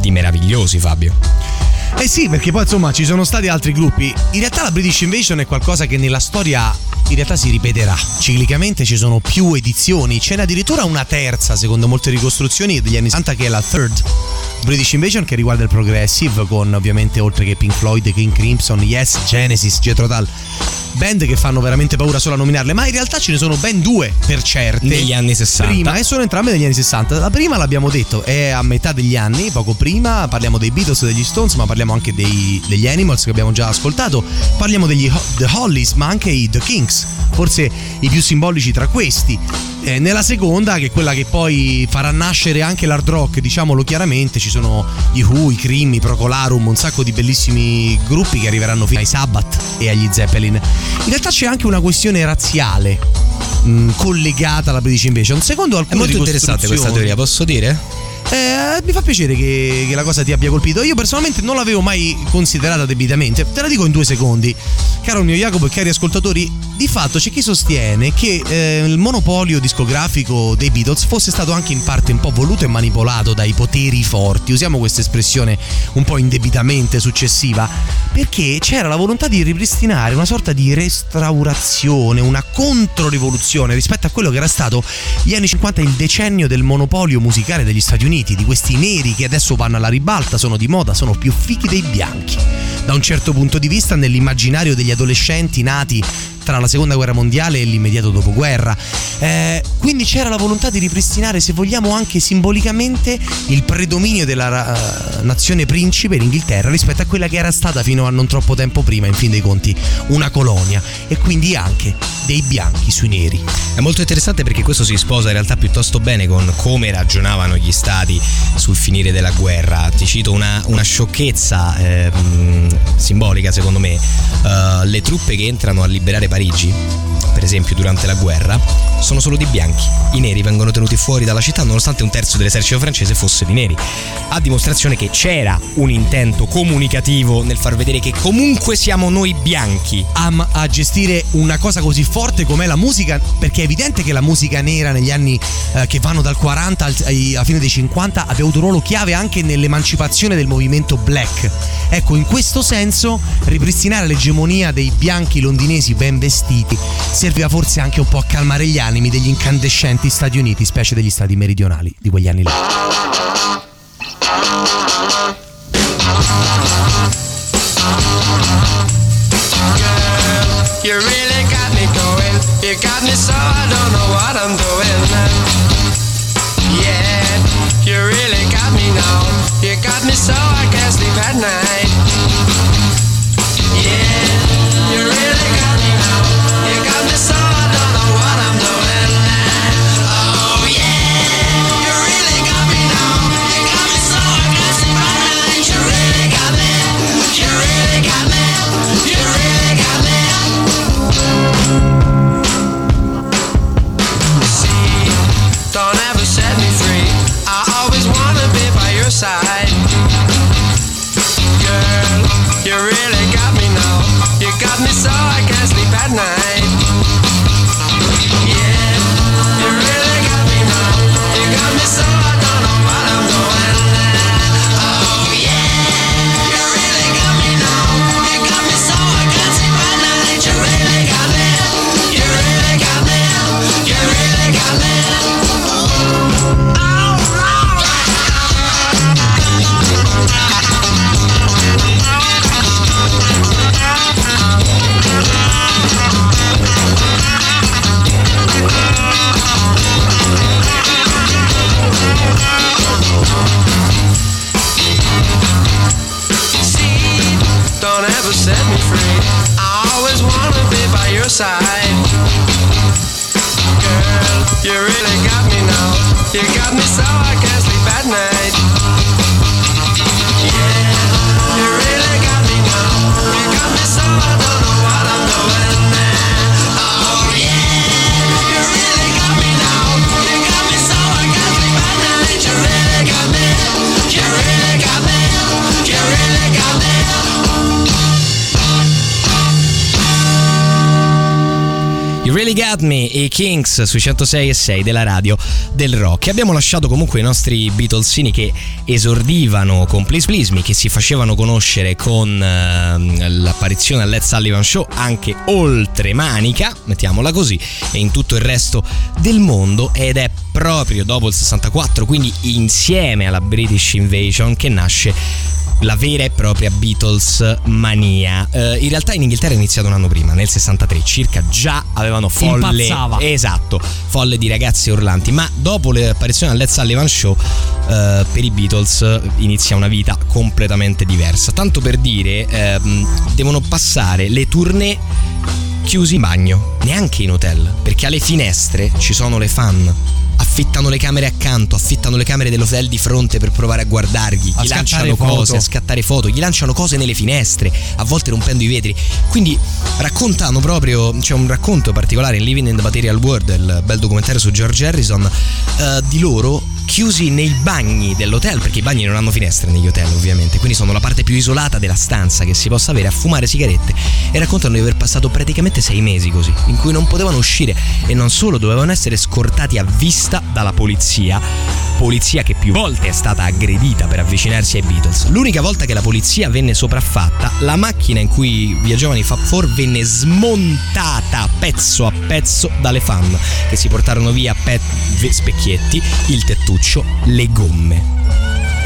di meravigliosi, Fabio. Eh sì, perché poi insomma ci sono stati altri gruppi. In realtà la British Invasion è qualcosa che nella storia in realtà si ripeterà. Ciclicamente ci sono più edizioni, ce addirittura una terza secondo molte ricostruzioni degli anni 60 che è la third British Invasion che riguarda il progressive con ovviamente oltre che Pink Floyd, King Crimson, Yes, Genesis, Jethro Tull. Band che fanno veramente paura solo a nominarle, ma in realtà ce ne sono ben due per certe. Negli anni 60. Prima, e sono entrambe negli anni 60. La prima l'abbiamo detto, è a metà degli anni, poco prima. Parliamo dei Beatles degli Stones, ma parliamo anche dei- degli Animals che abbiamo già ascoltato. Parliamo degli The Hollies, ma anche i The Kings, forse i più simbolici tra questi. Eh, nella seconda, che è quella che poi farà nascere anche l'hard rock, diciamolo chiaramente, ci sono gli Who, i Cream, i Procolarum, un sacco di bellissimi gruppi che arriveranno fino ai Sabbath e agli Zeppelin. In realtà c'è anche una questione razziale mh, collegata alla British Invasion. Secondo È alcune molto interessante questa teoria, posso dire? Eh, mi fa piacere che, che la cosa ti abbia colpito. Io personalmente non l'avevo mai considerata debitamente. Te la dico in due secondi. Caro mio Jacopo e cari ascoltatori, di fatto c'è chi sostiene che eh, il monopolio discografico dei Beatles fosse stato anche in parte un po' voluto e manipolato dai poteri forti. Usiamo questa espressione un po' indebitamente successiva. Perché c'era la volontà di ripristinare una sorta di restaurazione, una controrivoluzione rispetto a quello che era stato gli anni 50 il decennio del monopolio musicale degli Stati Uniti, di questi neri che adesso vanno alla ribalta, sono di moda, sono più fichi dei bianchi. Da un certo punto di vista, nell'immaginario degli adolescenti nati tra la seconda guerra mondiale e l'immediato dopoguerra. Eh, quindi c'era la volontà di ripristinare, se vogliamo, anche simbolicamente il predominio della eh, nazione principe, l'Inghilterra, rispetto a quella che era stata fino a non troppo tempo prima, in fin dei conti, una colonia, e quindi anche dei bianchi sui neri. È molto interessante perché questo si sposa in realtà piuttosto bene con come ragionavano gli stati sul finire della guerra. Ti cito una, una sciocchezza eh, simbolica secondo me. Uh, le truppe che entrano a liberare Parigi, per esempio durante la guerra, sono solo di bianchi. I neri vengono tenuti fuori dalla città nonostante un terzo dell'esercito francese fosse di neri. A dimostrazione che c'era un intento comunicativo nel far vedere che comunque siamo noi bianchi. Am a gestire una cosa così forte com'è la musica, perché è evidente che la musica nera negli anni eh, che vanno dal 40 al, ai- fine dei 50 abbia avuto un ruolo chiave anche nell'emancipazione del movimento black. Ecco, in questo senso ripristinare l'egemonia dei bianchi londinesi ben vestiti serviva forse anche un po' a calmare gli animi degli incandescenti Stati Uniti, specie degli stati meridionali di quegli anni là. You really got me going. You got me so I don't know what I'm doing. Yeah, you really got me now. You got me so I can't sleep at night. I Kings sui 106 e 6 della radio del rock. E Abbiamo lasciato comunque i nostri Beatlesini che esordivano con Please Please Me, che si facevano conoscere con ehm, l'apparizione al Let's Sullivan Show anche oltre Manica, mettiamola così, e in tutto il resto del mondo ed è proprio dopo il 64, quindi insieme alla British Invasion che nasce la vera e propria Beatles mania. Eh, in realtà in Inghilterra è iniziato un anno prima, nel 63 circa, già avevano folle. Impazzava. Esatto, folle di ragazzi urlanti. Ma dopo l'apparizione al Let's Sullivan Show, eh, per i Beatles inizia una vita completamente diversa. Tanto per dire, ehm, devono passare le tournée chiusi in bagno, neanche in hotel, perché alle finestre ci sono le fan. Affittano le camere accanto, affittano le camere dell'hotel di fronte per provare a guardargli, A gli lanciano cose, foto. a scattare foto, gli lanciano cose nelle finestre, a volte rompendo i vetri. Quindi raccontano proprio, c'è un racconto particolare in Living in the Material World, il bel documentario su George Harrison, eh, di loro chiusi nei bagni dell'hotel, perché i bagni non hanno finestre negli hotel ovviamente, quindi sono la parte più isolata della stanza che si possa avere a fumare sigarette. E raccontano di aver passato praticamente sei mesi così, in cui non potevano uscire e non solo dovevano essere scortati a vista dalla polizia, polizia che più volte è stata aggredita per avvicinarsi ai Beatles. L'unica volta che la polizia venne sopraffatta, la macchina in cui viaggiavano i Fab Four venne smontata pezzo a pezzo dalle fan che si portarono via pe- specchietti, il tettuccio, le gomme.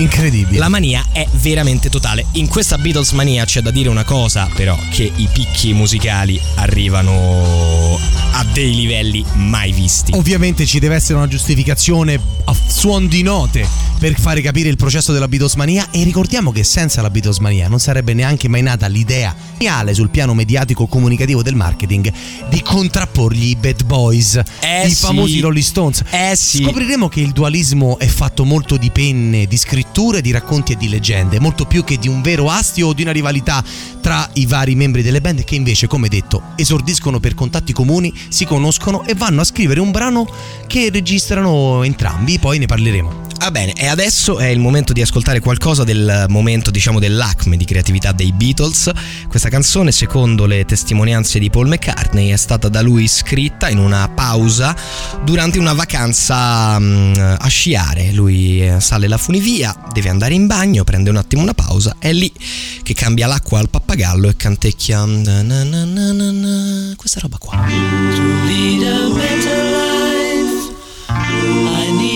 Incredibile. La mania è veramente totale. In questa Beatles mania c'è da dire una cosa, però, che i picchi musicali arrivano a dei livelli mai visti. Ovviamente ci deve essere una giustificazione a suon di note per fare capire il processo della Beatlesmania e ricordiamo che senza la Beatlesmania non sarebbe neanche mai nata l'idea reale sul piano mediatico comunicativo del marketing di contrapporgli i Bad Boys, Eh i sì. famosi Rolling Stones. Eh sì. Scopriremo che il dualismo è fatto molto di penne, di scritture, di racconti e di leggende, molto più che di un vero astio o di una rivalità tra i vari membri delle band che invece, come detto, esordiscono per contatti comuni, si conoscono e vanno a scrivere un brano che registrano entrambi, poi ne parleremo. Va bene, e adesso è il momento di ascoltare qualcosa del momento, diciamo, dell'acme di creatività dei Beatles. Questa canzone, secondo le testimonianze di Paul McCartney, è stata da lui scritta in una pausa durante una vacanza mm, a sciare. Lui eh, sale la funivia, deve andare in bagno, prende un attimo una pausa, è lì che cambia l'acqua al pappagallo e canticchia na na na na questa roba qua. lead a better life. I need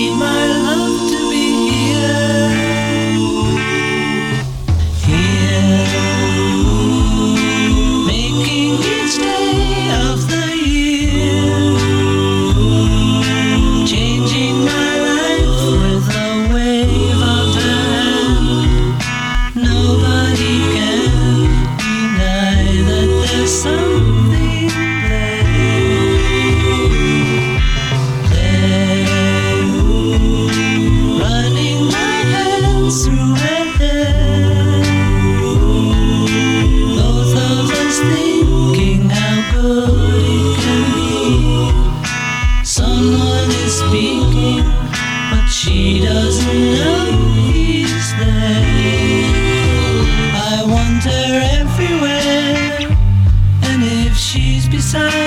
sun.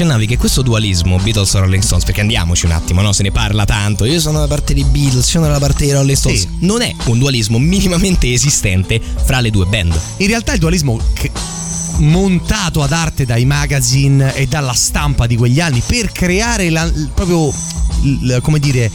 Accennavi che questo dualismo Beatles e Rolling Stones, perché andiamoci un attimo, no? se ne parla tanto, io sono dalla parte dei Beatles, sono dalla parte dei Rolling Stones, Sì. non è un dualismo minimamente esistente fra le due band. In realtà il dualismo che- montato ad arte dai magazine e dalla stampa di quegli anni per creare la- proprio come dire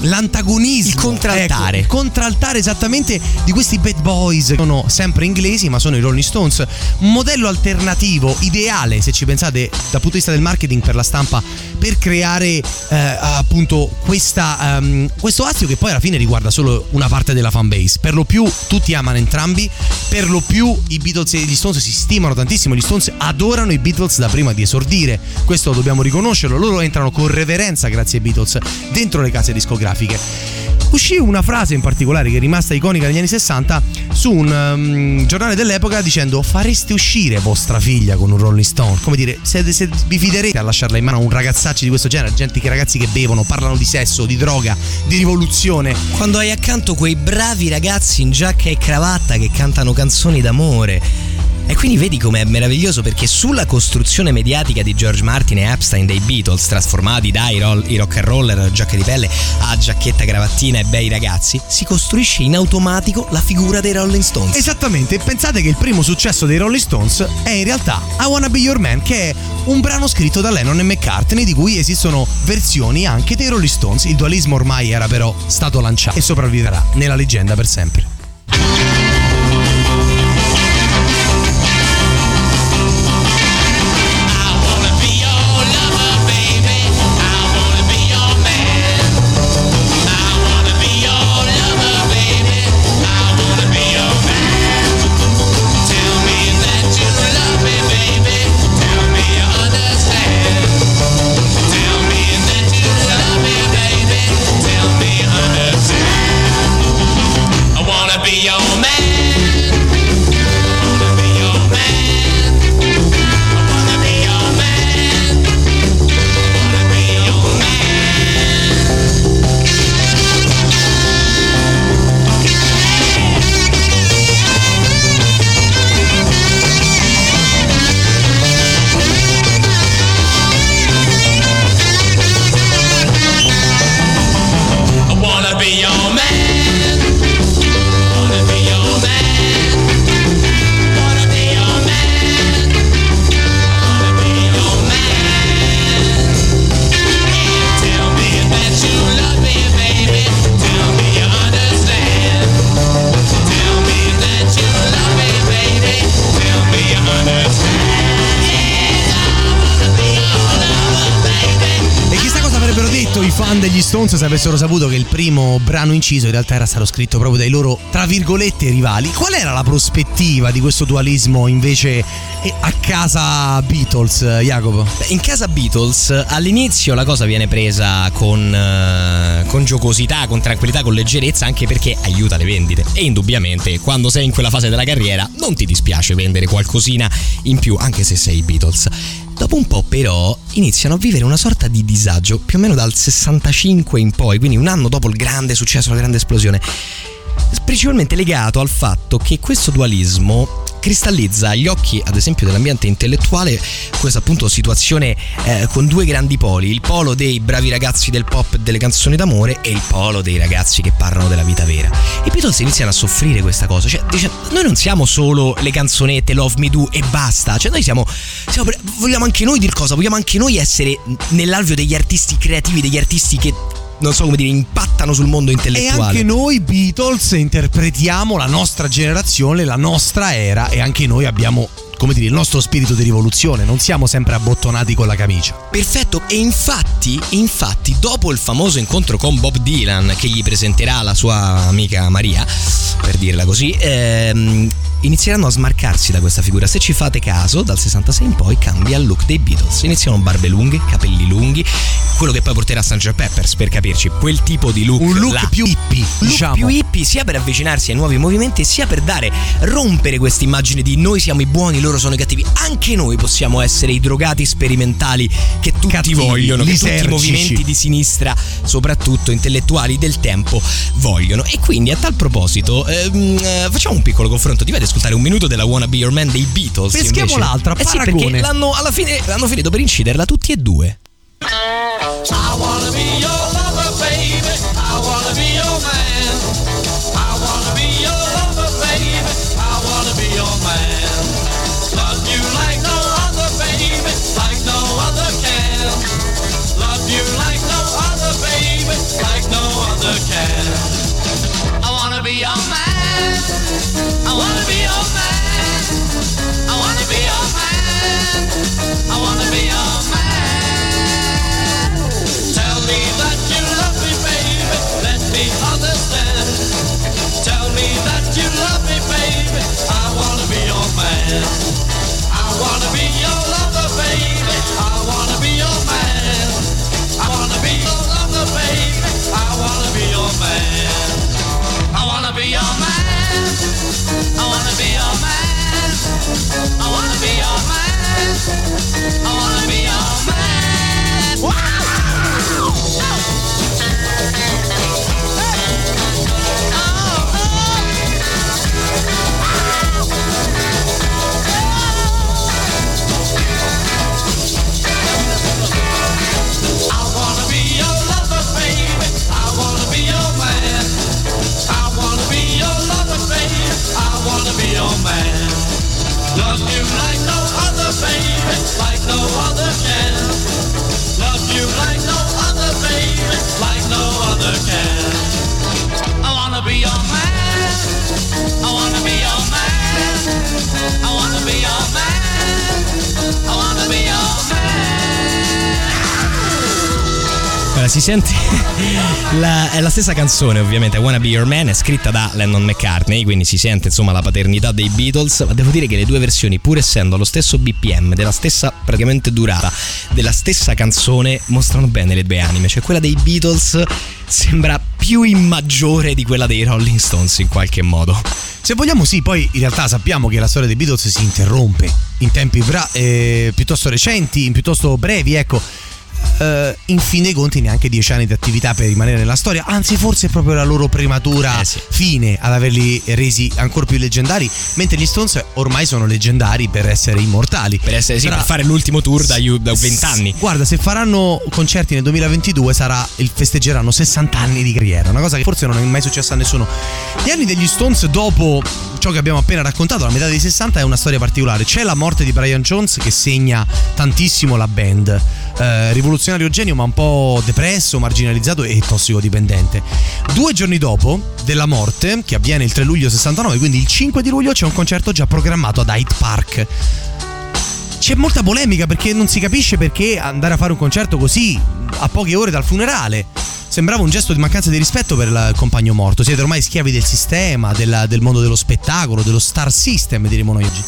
l'antagonismo Il contraltare. Ecco, il contraltare esattamente di questi bad boys che sono sempre inglesi ma sono i Rolling Stones un modello alternativo ideale se ci pensate dal punto di vista del marketing per la stampa per creare eh, appunto questa, ehm, questo astio che poi alla fine riguarda solo una parte della fanbase. Per lo più tutti amano entrambi per lo più i Beatles e gli Stones si stimano tantissimo. Gli Stones adorano i Beatles da prima di esordire questo dobbiamo riconoscerlo. Loro entrano con reverenza grazie ai Beatles dentro le case discografiche uscì una frase in particolare che è rimasta iconica negli anni 60 su un um, giornale dell'epoca dicendo fareste uscire vostra figlia con un Rolling Stone come dire se, se vi fiderete a lasciarla in mano a un ragazzaccio di questo genere gente che ragazzi che bevono parlano di sesso di droga di rivoluzione Quando hai accanto quei bravi ragazzi in giacca e cravatta che cantano canzoni d'amore. E quindi vedi com'è meraviglioso perché sulla costruzione mediatica di George Martin e Epstein dei Beatles, trasformati dai roll- i rock and roller, giacche di pelle a giacchetta, cravattina e bei ragazzi, si costruisce in automatico la figura dei Rolling Stones. Esattamente, pensate che il primo successo dei Rolling Stones è in realtà I Wanna Be Your Man, che è un brano scritto da Lennon e McCartney, di cui esistono versioni anche dei Rolling Stones. Il dualismo ormai era però stato lanciato e sopravviverà nella leggenda per sempre. Se avessero saputo che il primo brano inciso in realtà era stato scritto proprio dai loro, tra virgolette, rivali. Qual era la prospettiva di questo dualismo invece eh, a casa Beatles, eh, Jacopo? In casa Beatles all'inizio la cosa viene presa con, eh, con giocosità, con tranquillità, con leggerezza, anche perché aiuta le vendite. E indubbiamente quando sei in quella fase della carriera non ti dispiace vendere qualcosina in più, anche se sei Beatles. Dopo un po' però iniziano a vivere una sorta di disagio, più o meno dal 65 in poi, quindi un anno dopo il grande successo, la grande esplosione, principalmente legato al fatto che questo dualismo cristallizza agli occhi, ad esempio, dell'ambiente intellettuale questa appunto situazione eh, con due grandi poli, il polo dei bravi ragazzi del pop e delle canzoni d'amore e il polo dei ragazzi che parlano della vita vera. I Beatles iniziano a soffrire questa cosa, cioè dice, noi non siamo solo le canzonette Love Me Do e basta, cioè noi siamo, siamo vogliamo anche noi dir cosa, vogliamo anche noi essere nell'alveo degli artisti creativi, degli artisti che non so come dire, impattano sul mondo E intellettuale. anche noi Beatles interpretiamo la nostra generazione, la nostra era e anche noi abbiamo, come dire, il nostro spirito di rivoluzione, non siamo sempre abbottonati con la camicia. Perfetto, e infatti, infatti, dopo il famoso incontro con Bob Dylan, che gli presenterà la sua amica Maria, per dirla così, ehm, inizieranno a smarcarsi da questa figura. Se ci fate caso, dal 66 in poi cambia il look dei Beatles. Iniziano barbe lunghe, capelli lunghi, quello che poi porterà a Sgt. Peppers, per capirci, quel tipo di look. Un look là. più hippie, Look diciamo. più hippie sia per avvicinarsi ai nuovi movimenti sia per dare rompere questa immagine di noi siamo i buoni, loro sono i cattivi. Anche noi possiamo essere i drogati sperimentali che tutti Cattivi, vogliono, che tutti i movimenti di sinistra, soprattutto intellettuali del tempo, vogliono. E quindi a tal proposito, ehm, eh, facciamo un piccolo confronto. Ti vai ad ascoltare un minuto della Wanna Be Your Man dei Beatles? Peschiamo invece? l'altra, eh sì, perché l'hanno, alla fine l'hanno finito per inciderla tutti e due. Love me, baby. I wanna be your man. I wanna be your lover, baby. I wanna be your man. I wanna be your lover, baby. I wanna be your man. I wanna be your man. I wanna be your man. I wanna be your man. I wanna be your man. I wanna be your man. I wanna be your man. Si sente la, è la stessa canzone ovviamente Wanna Be Your Man è scritta da Lennon McCartney quindi si sente insomma la paternità dei Beatles ma devo dire che le due versioni pur essendo allo stesso BPM della stessa praticamente durata della stessa canzone mostrano bene le due anime cioè quella dei Beatles sembra più in maggiore di quella dei Rolling Stones in qualche modo Se vogliamo sì, poi in realtà sappiamo che la storia dei Beatles si interrompe in tempi bra- eh, piuttosto recenti, piuttosto brevi, ecco. Eh, in fin dei conti neanche dieci anni di attività per rimanere nella storia, anzi forse è proprio la loro prematura Eh sì. fine ad averli resi ancora più leggendari, mentre gli Stones ormai sono leggendari per essere immortali. per, essere, sì, Sarà- per fare l'ultimo tour da, da 20 anni Guarda, se faranno concerti nel 2022 sarà il festeggeranno 60 anni di carriera, una cosa che forse non è mai successa a nessuno. Gli anni degli Stones dopo ciò che abbiamo appena raccontato, la metà dei 60 è una storia particolare. C'è la morte di Brian Jones che segna tantissimo la band. Eh, rivoluzionario genio, ma un po' depresso, marginalizzato e tossicodipendente. Due giorni dopo della morte, che avviene il 3 luglio 69, quindi il 5 di luglio, c'è un concerto già programmato ad Hyde Park. C'è molta polemica perché non si capisce perché andare a fare un concerto così a poche ore dal funerale. Sembrava un gesto di mancanza di rispetto per il compagno morto. Siete ormai schiavi del sistema, della- del mondo dello spettacolo, dello star system, diremo noi oggi.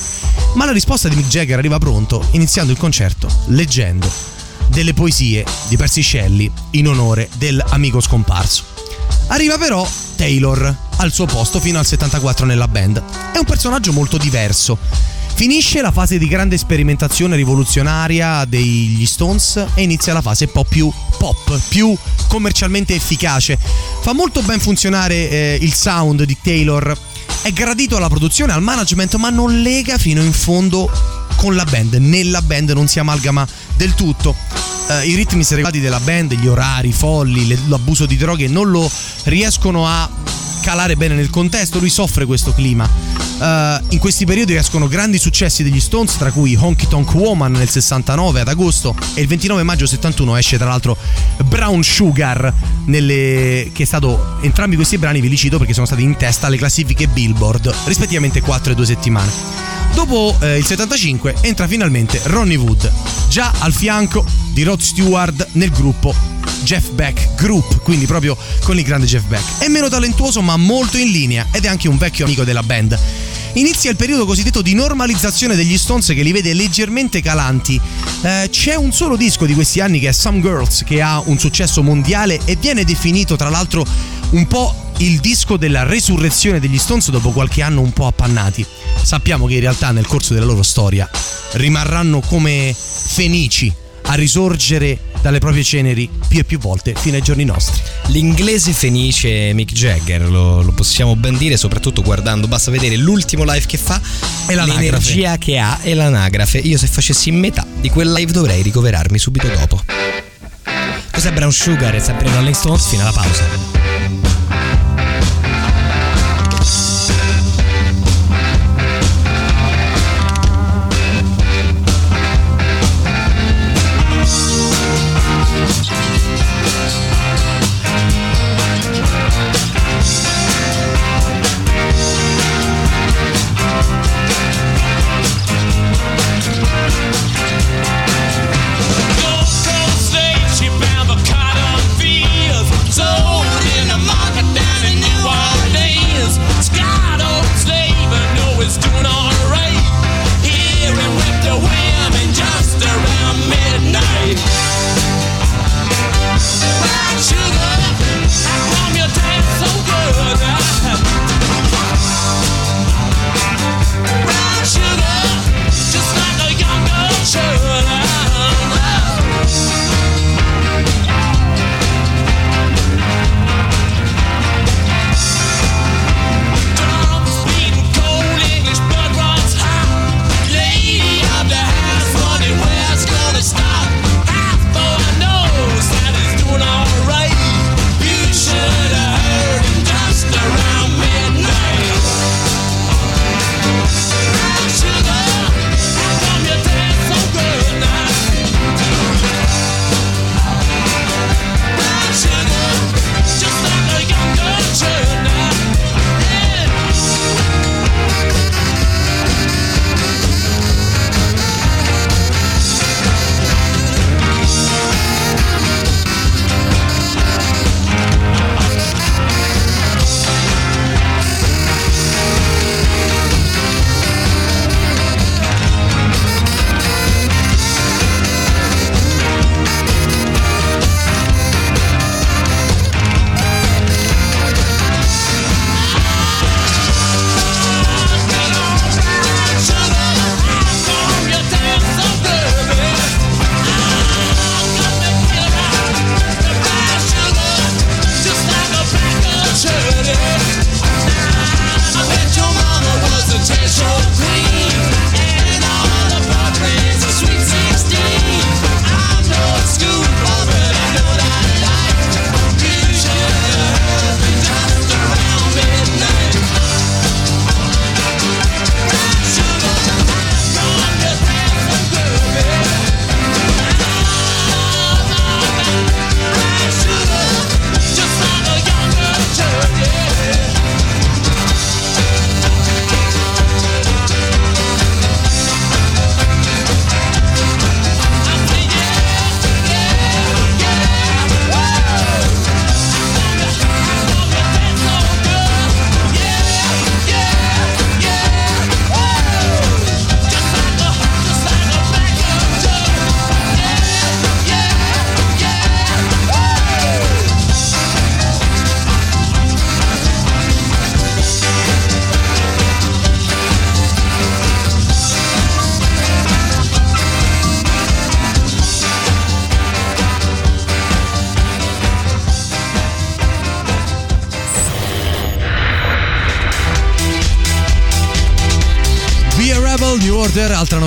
Ma la risposta di Mick Jagger arriva pronto, iniziando il concerto leggendo delle poesie di Percy Shelley in onore dell'amico scomparso. Arriva però Taylor al suo posto fino al 74 nella band. È un personaggio molto diverso. Finisce la fase di grande sperimentazione rivoluzionaria degli Stones e inizia la fase un po' più pop, più commercialmente efficace. Fa molto ben funzionare eh, il sound di Taylor, è gradito alla produzione, al management, ma non lega fino in fondo con la band. Nella band non si amalgama del tutto. Eh, I ritmi seregati della band, gli orari folli, le- l'abuso di droghe non lo riescono a calare bene nel contesto, lui soffre questo clima. Eh, in questi periodi escono grandi successi degli Stones, tra cui Honky Tonk Woman nel 69 ad agosto e il 29 maggio 71 esce tra l'altro Brown Sugar, nelle- che è stato entrambi questi brani ve li cito perché sono stati in testa alle classifiche Billboard, rispettivamente 4 e 2 settimane. Dopo eh, il 75 entra finalmente Ronnie Wood, già al fianco di Rod Stewart nel gruppo Jeff Beck Group, quindi proprio con il grande Jeff Beck. È meno talentuoso ma molto in linea ed è anche un vecchio amico della band. Inizia il periodo cosiddetto di normalizzazione degli Stones che li vede leggermente calanti. Eh, c'è un solo disco di questi anni che è Some Girls che ha un successo mondiale e viene definito tra l'altro un po' il disco della resurrezione degli Stones dopo qualche anno un po' appannati. Sappiamo che in realtà nel corso della loro storia rimarranno come fenici a risorgere dalle proprie ceneri più e più volte fino ai giorni nostri. L'inglese fenice Mick Jagger, lo, lo possiamo ben dire, soprattutto guardando, basta vedere l'ultimo live che fa E l'energia che ha e l'anagrafe. Io se facessi metà di quel live dovrei ricoverarmi subito dopo. Cos'è Brown Sugar? È sempre Rolling Stones fino alla pausa.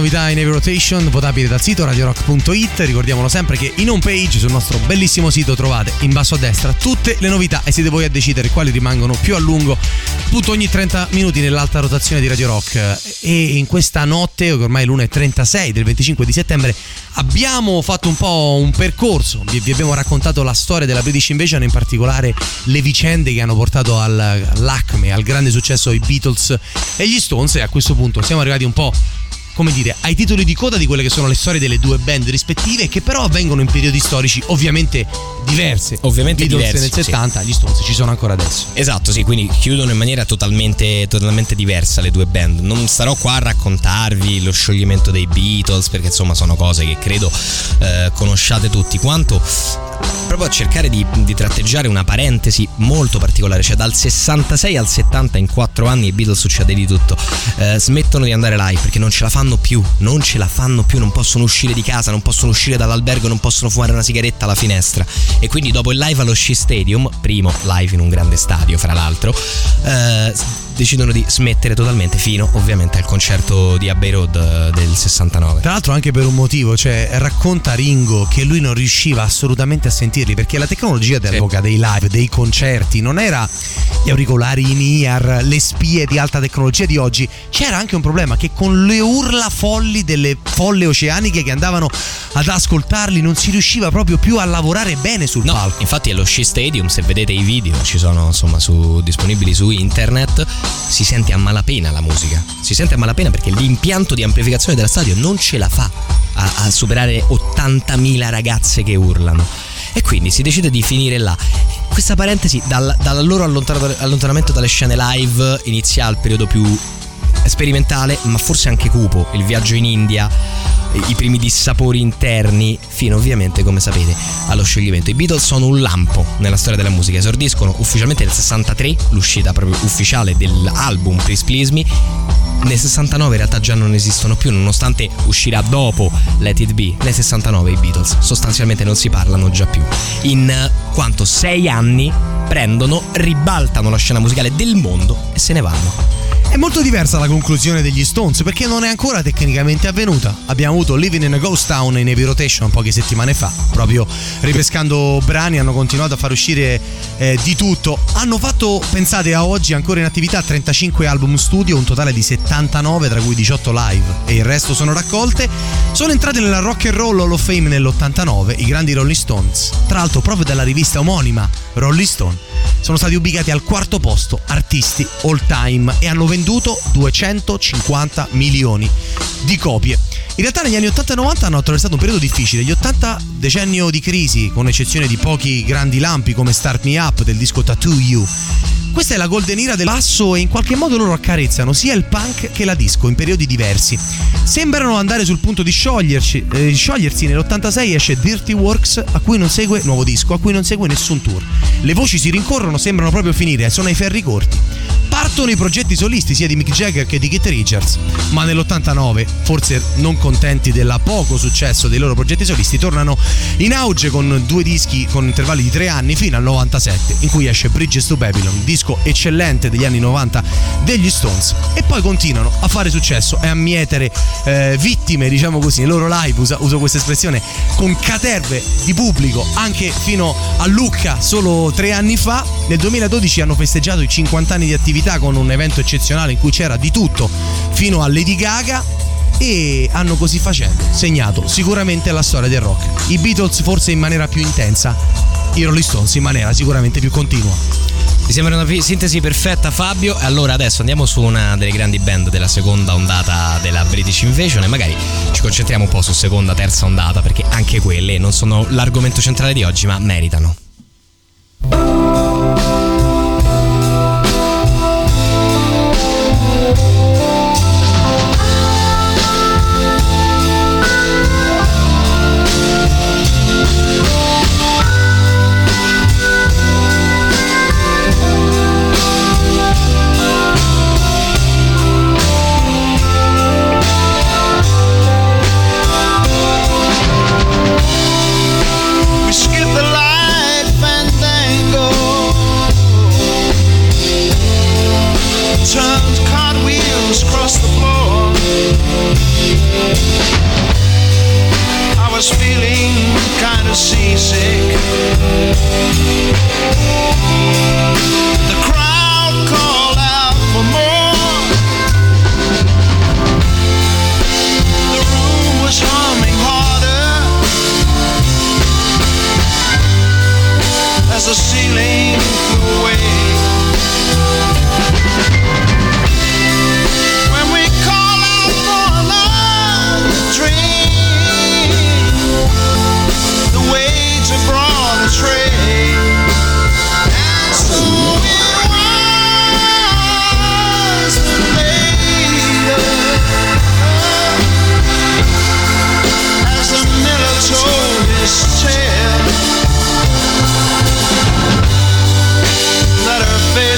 Novità in Heavy Rotation, votabile dal sito radiorock.it. Ricordiamolo sempre che in home page sul nostro bellissimo sito trovate in basso a destra tutte le novità e siete voi a decidere quali rimangono più a lungo, appunto ogni 30 minuti nell'alta rotazione di Radio Rock. E in questa notte, ormai è l'1.36 del 25 di settembre, abbiamo fatto un po' un percorso. Vi, abbiamo raccontato la storia della British Invasion, in particolare le vicende che hanno portato al, all'acme, al grande successo i Beatles e gli Stones. E a questo punto siamo arrivati un po' come dire, ai titoli di coda di quelle che sono le storie delle due band rispettive, che però avvengono in periodi storici ovviamente diverse. Ovviamente Beatles diversi, nel sì. 70, gli Stones ci sono ancora adesso. Esatto, sì, quindi chiudono in maniera totalmente, totalmente diversa le due band. Non starò qua a raccontarvi lo scioglimento dei Beatles, perché insomma sono cose che credo eh, conosciate tutti, quanto proprio a cercare di, di tratteggiare una parentesi molto particolare, cioè dal 66 al 70 in 4 anni i Beatles succede di tutto. Eh, smettono di andare live perché non ce la fanno più, non ce la fanno più, non possono uscire di casa, non possono uscire dall'albergo, non possono fumare una sigaretta alla finestra. E quindi dopo il live allo Shea Stadium, primo live in un grande stadio fra l'altro, eh, decidono di smettere totalmente fino ovviamente al concerto di Abbey Road eh, del 69. Tra l'altro anche per un motivo, cioè racconta Ringo che lui non riusciva assolutamente a sentirli perché la tecnologia dell'epoca dei live, dei concerti, non era gli auricolari in ear, le spie di alta tecnologia di oggi, c'era anche un problema che con le urla folli delle folle oceaniche che andavano ad ascoltarli non si riusciva proprio più a lavorare bene sul No, palco. infatti allo Shea Stadium, se vedete i video, ci sono insomma su- disponibili su internet, si sente a malapena la musica. Si sente a malapena perché l'impianto di amplificazione dello stadio non ce la fa a, a superare 80.000 ragazze che urlano. E quindi si decide di finire là. Questa parentesi, dal, dal loro allontana- allontanamento dalle scene live inizia il periodo più sperimentale, ma forse anche cupo, il viaggio in India, i primi dissapori interni, fino ovviamente, come sapete, allo scioglimento. I Beatles sono un lampo nella storia della musica, esordiscono ufficialmente nel 63, l'uscita proprio ufficiale dell'album Please Please Me. Nel 69 in realtà già non esistono più, nonostante uscirà dopo Let It Be. Nel 69 i Beatles sostanzialmente non si parlano già più. In eh, quanto sei anni prendono, ribaltano la scena musicale del mondo e se ne vanno. È molto diversa la conclusione degli Stones perché non è ancora tecnicamente avvenuta. Abbiamo avuto Living in a Ghost Town in Heavy Rotation poche settimane fa, proprio ripescando brani hanno continuato a far uscire eh, di tutto. Hanno fatto, pensate a oggi, ancora in attività 35 album studio, un totale di 79 tra cui 18 live e il resto sono raccolte. Sono entrate nella Rock and Roll Hall of Fame nell'89 i grandi Rolling Stones, tra l'altro proprio dalla rivista omonima Rolling Stone. Sono stati ubicati al quarto posto artisti all time e hanno venduto 250 milioni di copie. In realtà negli anni 80 e 90 hanno attraversato un periodo difficile, gli 80 decennio di crisi, con eccezione di pochi grandi lampi come Start Me Up del disco Tattoo You. Questa è la golden era del basso e in qualche modo loro accarezzano sia il punk che la disco in periodi diversi. Sembrano andare sul punto di sciogliersi, eh, sciogliersi nell'86 esce Dirty Works a cui non segue nuovo disco, a cui non segue nessun tour. Le voci si rincorrono, sembrano proprio finire, sono ai ferri corti. Partono i progetti solisti sia di Mick Jagger che di Keith Richards, ma nell'89, forse non contenti del poco successo dei loro progetti solisti, tornano in auge con due dischi con intervalli di tre anni fino al 97, in cui esce Bridges to Babylon, disco eccellente degli anni 90 degli Stones, e poi continuano a fare successo e a mietere eh, vittime, diciamo così, nei loro live, usa- uso questa espressione, con caterve di pubblico anche fino a Lucca solo tre anni fa. Nel 2012 hanno festeggiato i 50 anni di attività con un evento eccezionale in cui c'era di tutto, fino a Lady Gaga e hanno così facendo segnato sicuramente la storia del rock. I Beatles forse in maniera più intensa, i Rolling Stones in maniera sicuramente più continua. Mi sembra una sintesi perfetta Fabio allora adesso andiamo su una delle grandi band della seconda ondata della British Invasion e magari ci concentriamo un po' su seconda, terza ondata perché anche quelle non sono l'argomento centrale di oggi ma meritano. the seasick.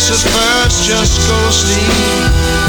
Face first just go sleep.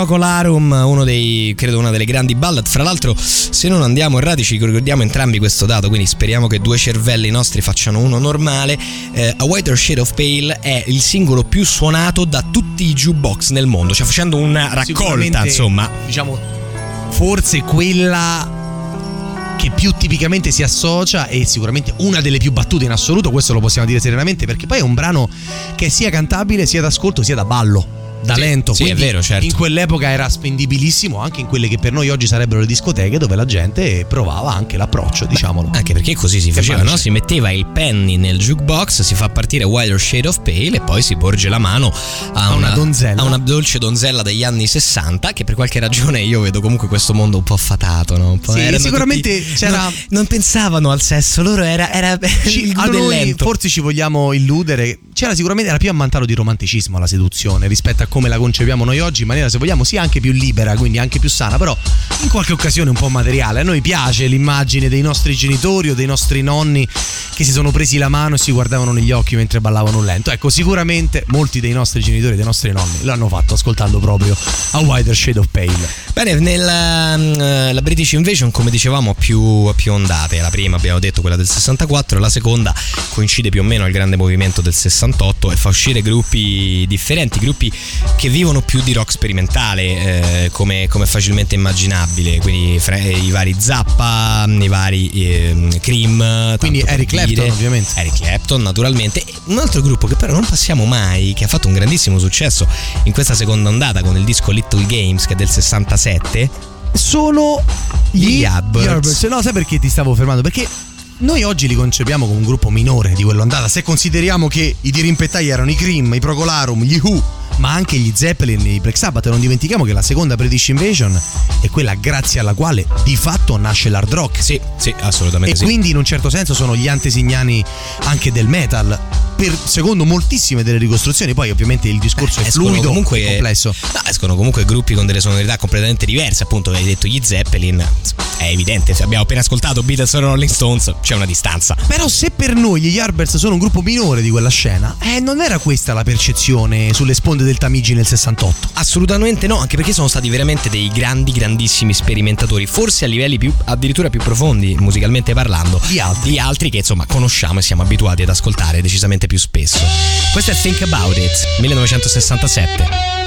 Pale, Procolarum, uno dei, credo una delle grandi ballad. Fra l'altro, se non andiamo errati, ci ricordiamo entrambi questo dato, quindi speriamo che due cervelli nostri facciano uno normale. Eh, A Wider Shade of Pale è il singolo più suonato da tutti i jukebox nel mondo, cioè facendo una raccolta, insomma. Diciamo, forse quella che più tipicamente si associa e sicuramente una delle più battute in assoluto, questo lo possiamo dire serenamente, perché poi è un brano che è sia cantabile sia d'ascolto sia da ballo. Da Sì, lento, sì, è vero, certo. in quell'epoca era spendibilissimo anche in quelle che per noi oggi sarebbero le discoteche dove la gente provava anche l'approccio, diciamolo. Anche perché così si faceva, no? Si metteva il penny nel jukebox, si fa partire Wider Shade of Pale e poi si porge la mano a, A una donzella. a una dolce donzella degli anni 60 che per qualche ragione io vedo comunque questo mondo un po' affatato, no? Po', Sì, sicuramente tutti- c'era- no, non pensavano al sesso, loro era, era Ci- a noi lento. forse ci vogliamo illudere. C'era sicuramente era più ammantato di romanticismo la seduzione rispetto a come la concepiamo noi oggi, in maniera se vogliamo sia anche più libera, quindi anche più sana, però in qualche occasione un po' materiale. A noi piace l'immagine dei nostri genitori o dei nostri nonni che si sono presi la mano e si guardavano negli occhi mentre ballavano un lento. Ecco, sicuramente molti dei nostri genitori e dei nostri nonni l'hanno fatto ascoltando proprio a Wider Shade of Pale. Bene, nella mm, la British Invasion, come dicevamo, ha più, più ondate. La prima abbiamo detto quella del 64, la seconda coincide più o meno al grande movimento del 68 e fa uscire gruppi differenti, gruppi che vivono più di rock sperimentale, eh, come, come facilmente immaginabile. Quindi fra- i vari Zappa, i vari ehm, Cream. Quindi Eric dire. Clapton, ovviamente. Eric Clapton, naturalmente. E Un altro gruppo che però non passiamo mai, che ha fatto un grandissimo successo in questa seconda ondata con il disco Little Games, che è del 67. sono Gli gli Yardbirds. No, sai perché ti stavo fermando? Perché noi oggi li concepiamo come un gruppo minore di quello andata. Se consideriamo che i dirimpettai erano i Cream, i Procolarum, gli Who, ma anche gli Zeppelin e i Black Sabbath. Non dimentichiamo che la seconda British Invasion è quella grazie alla quale di fatto nasce l'hard rock. Sì, sì, assolutamente E sì. quindi in un certo senso sono gli antesignani anche del metal. Per, secondo moltissime delle ricostruzioni, poi ovviamente il discorso è Escono fluido comunque, e complesso. No, escono comunque gruppi con delle sonorità completamente diverse. Appunto, hai detto gli Zeppelin. È evidente, se abbiamo appena ascoltato Beatles e Rolling Stones, c'è una distanza. Però se per noi gli Yardbirds sono un gruppo minore di quella scena, eh, non era questa la percezione sulle sponde Diamond del Tamigi nel 68. Assolutamente no, anche perché sono stati veramente dei grandi, grandissimi sperimentatori, forse a livelli più, addirittura più profondi, musicalmente parlando, Di altri. di altri che insomma conosciamo e siamo abituati ad ascoltare decisamente più spesso. Questo è Think About It, 1967.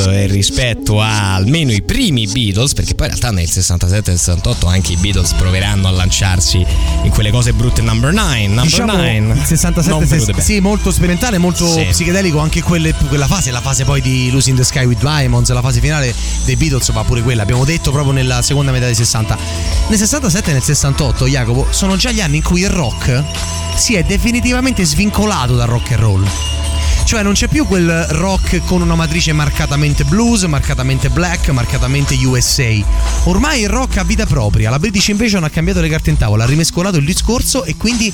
E rispetto a almeno i primi Beatles, perché poi in realtà nel 67 e 68 anche i Beatles proveranno a lanciarsi in quelle cose brutte number 9, number Diciamo 9. il 67 non venute bene. sì, molto sperimentale, molto Sì. psichedelico anche quelle- quella fase, la fase poi di Losing the Sky with Diamonds, la fase finale dei Beatles, ma pure quella, abbiamo detto proprio nella seconda metà dei 60. Nel 67 e nel 68, Jacopo, sono già gli anni in cui il rock si è definitivamente svincolato dal rock and roll. Cioè non c'è più quel rock con una matrice marcatamente blues, marcatamente black, marcatamente USA. Ormai il rock ha vita propria, la British Invasion ha cambiato le carte in tavola, ha rimescolato il discorso e quindi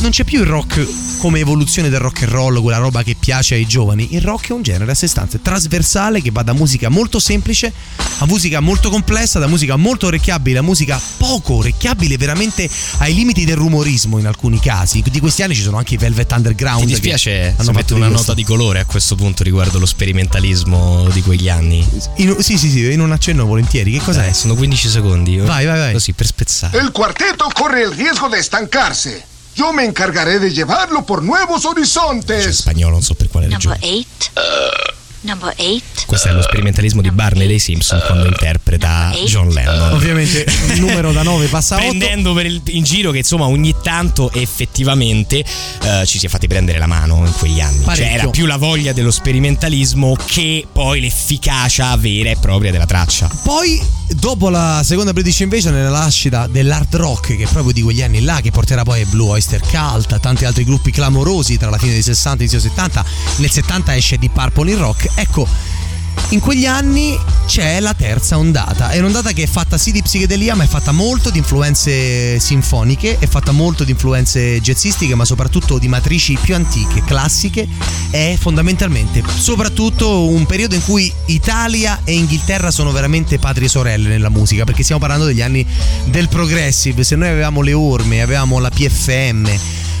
non c'è più il rock come evoluzione del rock and roll, quella roba che piace ai giovani. Il rock è un genere a sé stante, trasversale, che va da musica molto semplice a musica molto complessa, da musica molto orecchiabile a musica poco orecchiabile, veramente ai limiti del rumorismo in alcuni casi. Di questi anni ci sono anche i Velvet Underground. Che dispiace hanno fatto di una questo. nota di colore a questo punto riguardo lo sperimentalismo di quegli anni? In- sì, sì, sì, in un accenno volentieri. Che cos'è? Eh, sono 15 secondi. Vai, vai, vai. Così per spezzare. El cuarteto corre el riesgo de estancarse. Yo me encargaré de llevarlo por nuevos Cioè, horizontes. spagnolo, non so per quale Number ragione. eight. Number eight. Questo è lo sperimentalismo di Barney dei Simpson quando interpreta John Lennon. Ovviamente il numero da 9 passa a 8. Prendendo per il- in giro che insomma ogni tanto effettivamente eh, ci si è fatti prendere la mano in quegli anni. Cioè Parecchio. era più la voglia dello sperimentalismo che poi l'efficacia vera e propria della traccia. Poi, dopo la seconda British Invasion, nella nascita dell'hard rock, che è proprio di quegli anni là, che porterà poi Blue Oyster Cult, a tanti altri gruppi clamorosi tra la fine dei 60 e inizio 70. Nel 70 esce Deep Purple in rock. Ecco, in quegli anni c'è la terza ondata. È un'ondata che è fatta sì di psichedelia, ma è fatta molto di influenze sinfoniche, è fatta molto di influenze jazzistiche, ma soprattutto di matrici più antiche, classiche. È fondamentalmente soprattutto un periodo in cui Italia e Inghilterra sono veramente patrie sorelle nella musica, perché stiamo parlando degli anni del progressive. Se noi avevamo le orme, avevamo la PFM,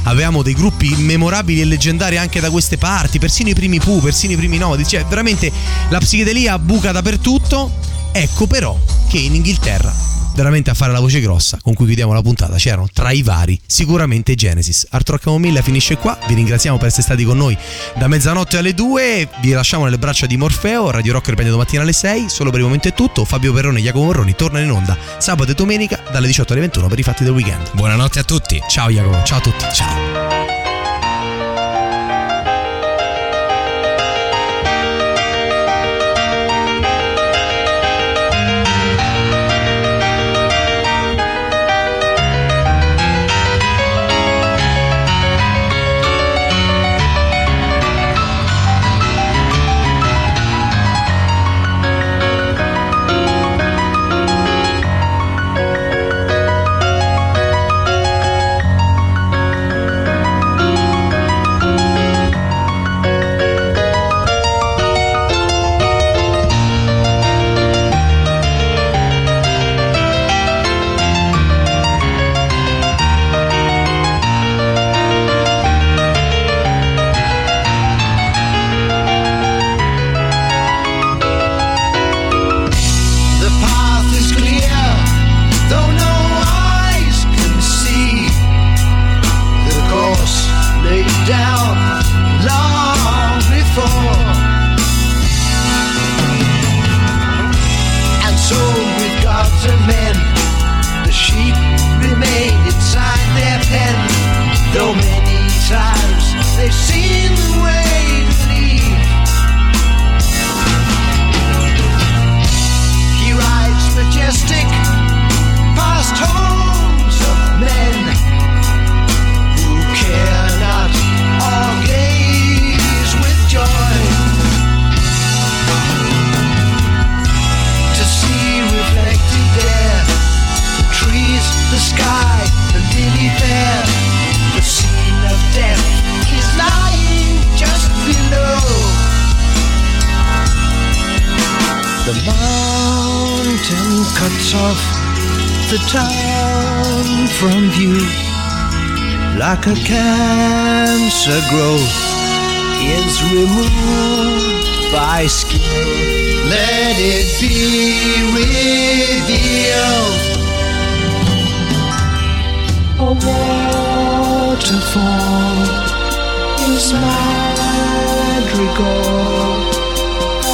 avevamo dei gruppi memorabili e leggendari anche da queste parti, persino i primi Pooh, persino i primi Nodi, cioè veramente la psichedelia buca dappertutto. Ecco però che in Inghilterra, veramente a fare la voce grossa con cui chiudiamo la puntata, c'erano tra i vari sicuramente Genesis. Art Rock Camomilla finisce qua, vi ringraziamo per essere stati con noi da mezzanotte alle 2, vi lasciamo nelle braccia di Morfeo, Radio Rock riprende domattina alle 6, solo per il momento è tutto, Fabio Perrone e Jacopo Morroni tornano in onda sabato e domenica dalle 18 alle 21 per i fatti del weekend. Buonanotte a tutti. Ciao Jacopo, ciao a tutti, ciao. Like a cancer growth is removed by skill. Let it be revealed. A waterfall is madrigal.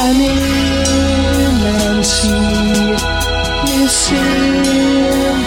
An inland sea is symphony.